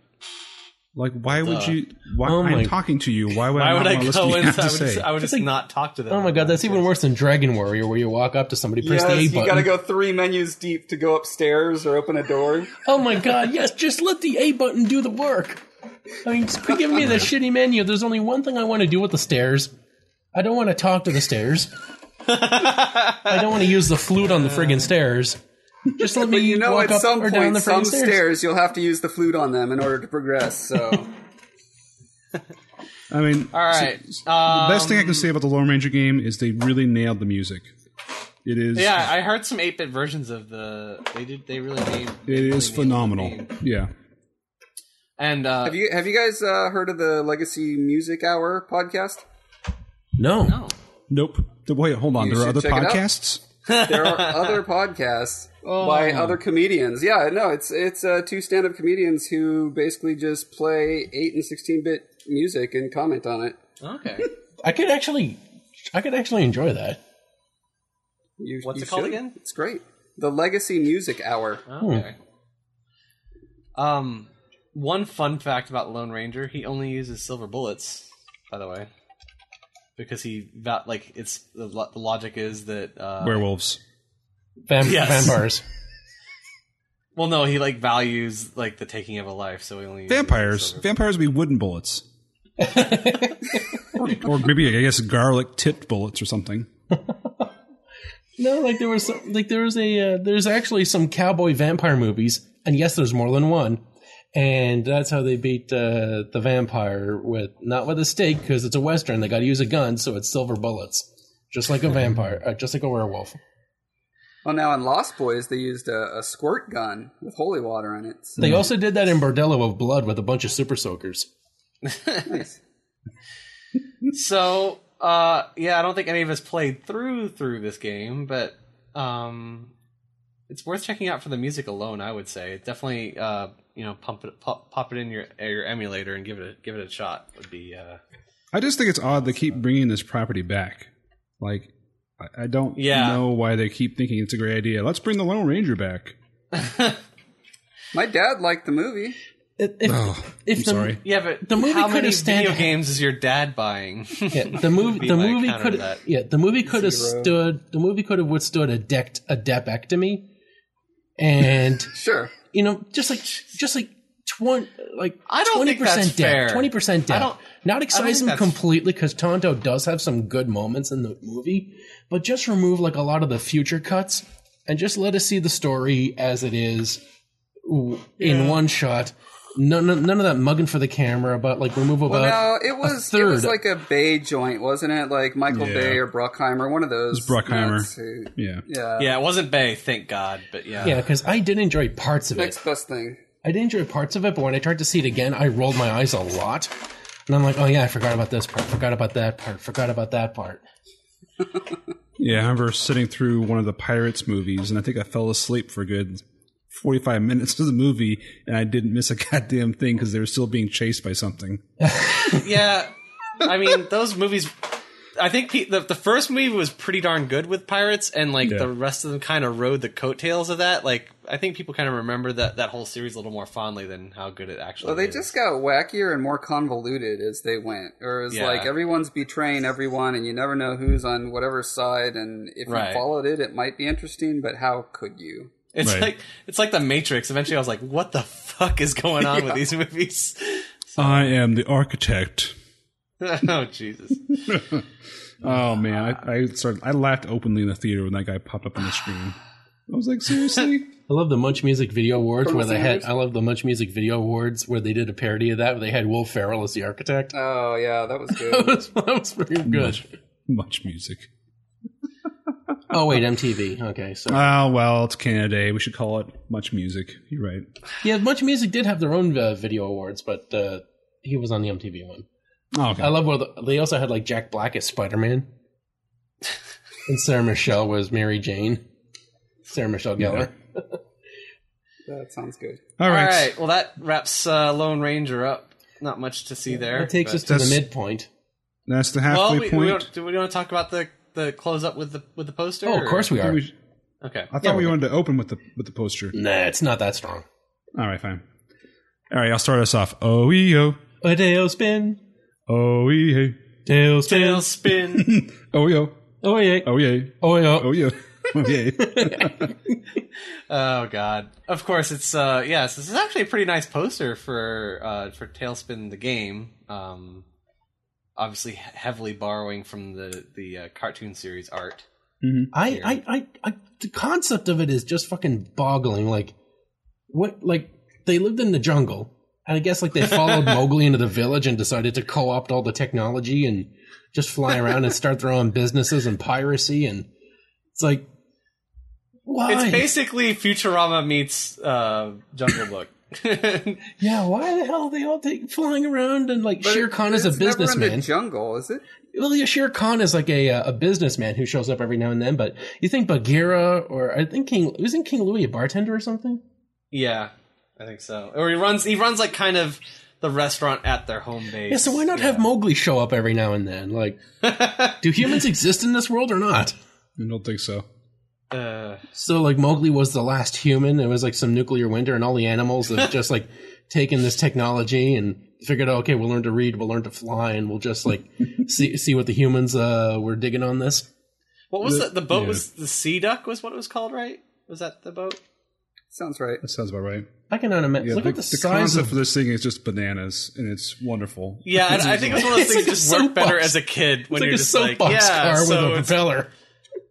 Like, why would you? Why Oh I'm talking to you? Why would Why I would I want to listen to go what you and I to would, say? just, I would just like- not talk to them? Oh my god, that's even worse than Dragon Warrior, where you walk up to somebody, press the A Yes, you button. gotta go three menus deep to go upstairs or open a door. Oh my god, yes, just let the A button do the work. I mean, just quit giving me the shitty menu. There's only one thing I want to do with the stairs. I don't want to talk to the stairs. I don't want to use the flute on the friggin' stairs. Just let me you know, walk at up some or down point, the some stairs. stairs. you'll have to use the flute on them in order to progress. So I mean, All right. the Um, best thing I can say about the Lone Ranger game is they really nailed the music. It is, yeah, I heard some 8-bit versions of the. They did. They really named. it really is phenomenal. Yeah, And uh, have you have you guys uh, heard of the Legacy Music Hour podcast? No. no. nope. Wait, hold on. You there are other check it podcasts. There are other podcasts by other comedians. Yeah, no, it's it's uh, two stand up comedians who basically just play eight and sixteen bit music and comment on it. Okay. I could actually, I could actually enjoy that. You, What's you it called should. again? It's great. The Legacy Music Hour. Okay. Um, one fun fact about Lone Ranger: he only uses silver bullets. By the way, because he va- like it's the, lo- the logic is that uh, Werewolves. Vam- Yes. Vampires. Well, no, he like values like the taking of a life, so he only uses Vampires. silver- Vampires would be wooden bullets. or, or maybe I guess garlic tipped bullets or something. No, like there was some, like there was a uh, there's actually some cowboy vampire movies, and yes, there's more than one, and that's how they beat uh, the vampire with not with a stake because it's a western. They got to use a gun, so it's silver bullets, just like a vampire, uh, just like a werewolf. Well, now in Lost Boys, they used a, a squirt gun with holy water in it. So They also did that in Bordello of Blood with a bunch of super soakers. nice. So, uh, yeah, I don't think any of us played through through this game, but um, it's worth checking out for the music alone. I would say it definitely, uh, you know, pump it, pop, pop it in your your emulator and give it a, give it a shot. Would be uh, I just think it's odd they keep bringing this property back. Like, I, I don't Yeah. know why they keep thinking it's a great idea. Let's bring the Lone Ranger back. My dad liked the movie. If, if, Oh, if I'm the, sorry. yeah, but The movie how could many have stand- video games is your dad buying? Yeah, the movie the movie could yeah the movie could have stood the movie could have withstood a dect a Deppectomy, and Sure. You know just like just like twenty like I don't twenty think that's percent fair. twenty percent don't- Not excise him completely because Tonto does have some good moments in the movie, but just remove like a lot of the future cuts and just let us see the story as it is in one shot. None, none none of that mugging for the camera, but like remove about Well, no, it was it was like a Bay joint, wasn't it? Like Michael Yeah. Bay or Bruckheimer, one of those. Bruckheimer. who- Yeah. yeah. yeah, it wasn't Bay, thank God, but yeah, yeah, because I did enjoy parts of it. Next best thing. I did enjoy parts of it, but when I tried to see it again, I rolled my eyes a lot. And I'm like, oh yeah, I forgot about this part, forgot about that part, forgot about that part. Yeah, I remember sitting through one of the Pirates movies, and I think I fell asleep for good 45 minutes of the movie, and I didn't miss a goddamn thing because they were still being chased by something. yeah. I mean, those movies. I think the the first movie was pretty darn good with pirates, and like Yeah. the rest of them kind of rode the coattails of that. Like, I think people kind of remember that that whole series a little more fondly than how good it actually. Well, they is. just got wackier and more convoluted as they went. Or it was Yeah. like everyone's betraying everyone, and you never know who's on whatever side. And if Right. you followed it, it might be interesting, but how could you? It's Right. like it's like the Matrix. Eventually, I was like, "What the fuck is going on with these movies?" I am the architect. oh Jesus! Oh man, I, I started. I laughed openly in the theater when that guy popped up on the screen. I was like, seriously? I love the Much Music Video Awards Colonel where they had. I love the Much Music Video Awards where they did a parody of that. Where they had Will Ferrell as the architect. Oh yeah, that was that good. was that was pretty good. Much, much music. Oh wait, MTV. Okay, so Oh well, it's Canada Day. We should call it much music. You're right. yeah, Much Music did have their own uh, video awards, but uh, he was on the MTV one. Oh, okay. I love where the, they also had like Jack Black as Spider Man, and Sarah Michelle was Mary Jane. Sarah Michelle Gellar. that sounds good. All All right. right. Well, that wraps uh, Lone Ranger up. Not much to see there. That takes but- us to the midpoint. That's the halfway Well, we, we point. don't, do we want to talk about the the close up with the with the poster? Oh, of course we are. we- Okay. I thought Yeah, we we're wanted to open with the with the poster. Nah, it's not that strong. All right, fine. All right, I'll start us off. Oh yo, A TaleSpin, oh yeah, TaleSpin. TaleSpin. oh yo, Oh yeah, oh yeah, oh yeah. oh yeah, oh oh God. Of course, it's uh yes. This is actually a pretty nice poster for uh for TaleSpin the game. Um, obviously heavily borrowing from the the uh, cartoon series art. I, I, I, I, the concept of it is just fucking boggling. Like, what? Like, they lived in the jungle, and I guess like they followed Mowgli into the village and decided to co-opt all the technology and just fly around and start their own businesses and piracy. And it's like, why? It's basically Futurama meets uh, Jungle Book. yeah, why the hell are they all take, flying around and like But Shere Khan is a it's in businessman? the jungle, is it? Well, yeah, Shere Khan is like a uh, a businessman who shows up every now and then. But you think Bagheera or I think King wasn't King Louie a bartender or something? yeah, I think so. Or he runs. He runs like kind of the restaurant at their home base. Yeah, so why not have Mowgli show up every now and then? Like, do humans exist in this world or not? I don't think so. Uh, So, like, Mowgli was the last human. It was like some nuclear winter, and all the animals have just like taken this technology and figured out, okay, we'll learn to read, we'll learn to fly, and we'll just like see see what the humans uh were digging on this. what was The- the, the boat? yeah. Was the Sea Duck? Was what it was called? Right? Was that the boat? Sounds right. That sounds about right. I cannot imagine. Yeah, Look the, at the, the size concept of for this thing is just bananas, and it's wonderful. Yeah, I, I think it's one of those It's things like just a work better as a kid when it's like you're a just like, soapbox yeah, car with so a it's, propeller.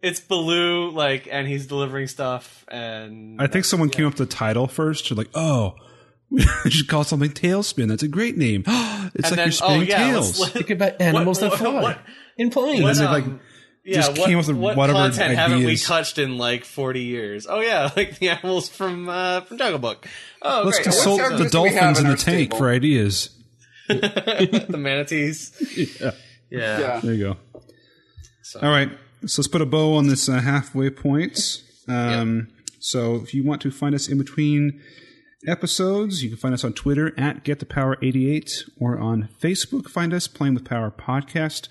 It's Baloo, like, and he's delivering stuff, and I think someone came up with the title first. You're like, "Oh, we should call something Tailspin. That's a great name. it's like then you're oh spinning yeah, tails." let's, Think about animals what- that fly what- in planes. what, they, like, um, yeah, just what, came up with what whatever content haven't we touched in like forty years? Oh yeah, like the animals from uh, from Jungle Book. Oh, Let's great. consult characters the do we have dolphins in in the our tank stable? for ideas. the manatees. Yeah, Yeah. Yeah. there you go. So- All right, so let's put a bow on this uh, halfway point. Um, So if you want to find us in between episodes, you can find us on Twitter at GetThePower88 or on Facebook. Find us Playing with Power Podcast.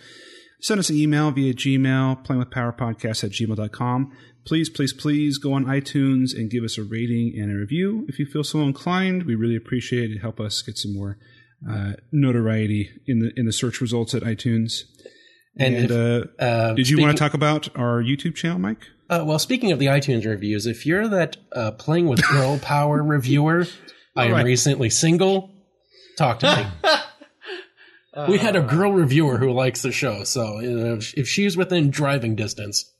Send us an email via Gmail, playingwithpowerpodcast at gmail.com. Please, please, please go on iTunes and give us a rating and a review if you feel so inclined. We really appreciate it. Help us get some more uh, notoriety in the in the search results at iTunes. And And, if- uh, Uh, did you want to talk about our YouTube channel, Mike? Uh, well, speaking of the iTunes reviews, if you're that uh, playing with girl power reviewer, I am right. recently single. Talk to me. we had a girl reviewer who likes the show, so if, if she's within driving distance,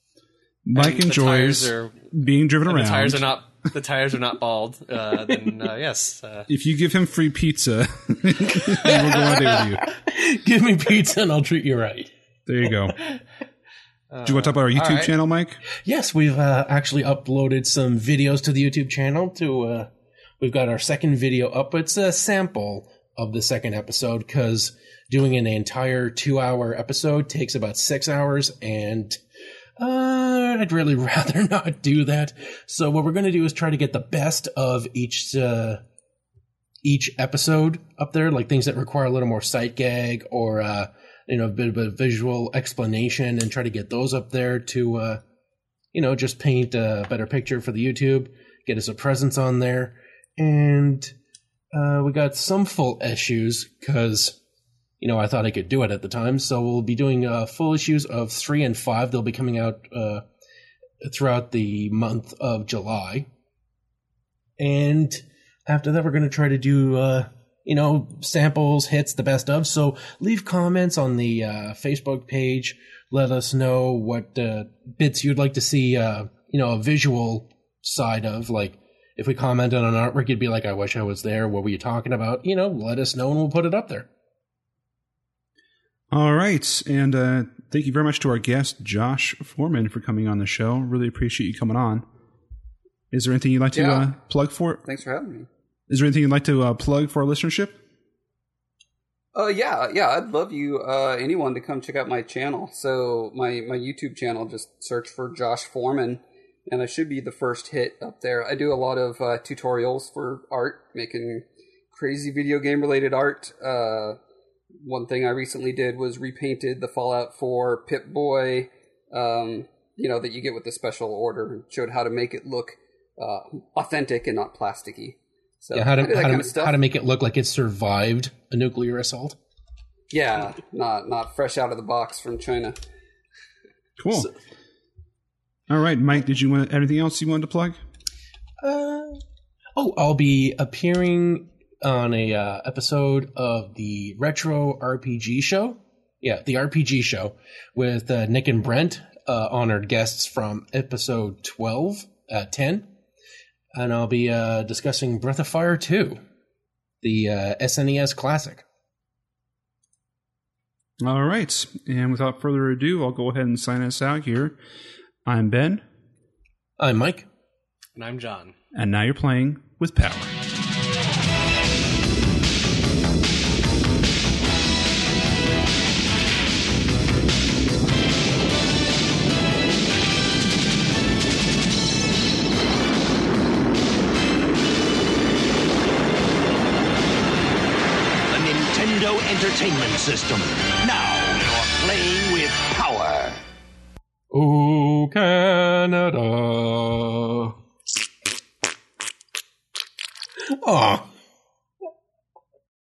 Mike the enjoys are being driven the around. tires are not the tires are not bald. Uh, then uh, yes, uh, if you give him free pizza, we'll go on a with you. give me pizza and I'll treat you right. There you go. Do you want to talk about our YouTube all right. channel, Mike? Yes, we've uh, actually uploaded some videos to the YouTube channel. To uh, we've got our second video up. It's a sample of the second episode because doing an entire two-hour episode takes about six hours, and uh, I'd really rather not do that. So what we're going to do is try to get the best of each uh, each episode up there, like things that require a little more sight gag or uh, you know a bit of a visual explanation, and try to get those up there to uh, you know just paint a better picture for the YouTube, get us a presence on there, and uh, we got some full issues because you know I thought I could do it at the time, so we'll be doing uh, full issues of three and five. They'll be coming out uh, throughout the month of July. and after that, we're going to try to do, uh, you know, samples, hits, the best of. So leave comments on the uh, Facebook page. Let us know what uh, bits you'd like to see, uh, you know, a visual side of. Like, if we commented on an artwork, you'd be like, I wish I was there. What were you talking about? You know, let us know and we'll put it up there. All right. And uh, thank you very much to our guest, Josh Foreman, for coming on the show. Really appreciate you coming on. Is there anything you'd like to Yeah. uh, plug for? Thanks for having me. Is there anything you'd like to uh, plug for our listenership? Uh, yeah, yeah, I'd love you, uh, anyone to come check out my channel. So my, my YouTube channel, just search for Josh Foreman and I should be the first hit up there. I do a lot of, uh, tutorials for art, making crazy video game related art. Uh, one thing I recently did was repainted the Fallout 4 Pip Boy, um, you know, that you get with the special order showed how to make it look, uh, authentic and not plasticky. So yeah, how to, I do how, kind of stuff. how to make it look like it survived a nuclear assault. Yeah, not not fresh out of the box from China. Cool. All right, Mike. Did you want anything else you wanted to plug? Uh, oh, I'll be appearing on a uh, episode of the Retro RPG Show. Yeah, the RPG Show with uh, Nick and Brent, uh, honored guests from episode 12, uh, 10. And I'll be uh, discussing Breath of Fire 2, the uh, SNES classic. All right. And without further ado, I'll go ahead and sign us out here. I'm Ben, I'm Mike. And I'm John. and now you're playing with Power. Entertainment System. Now you're playing with power. Oh, Canada. Aw.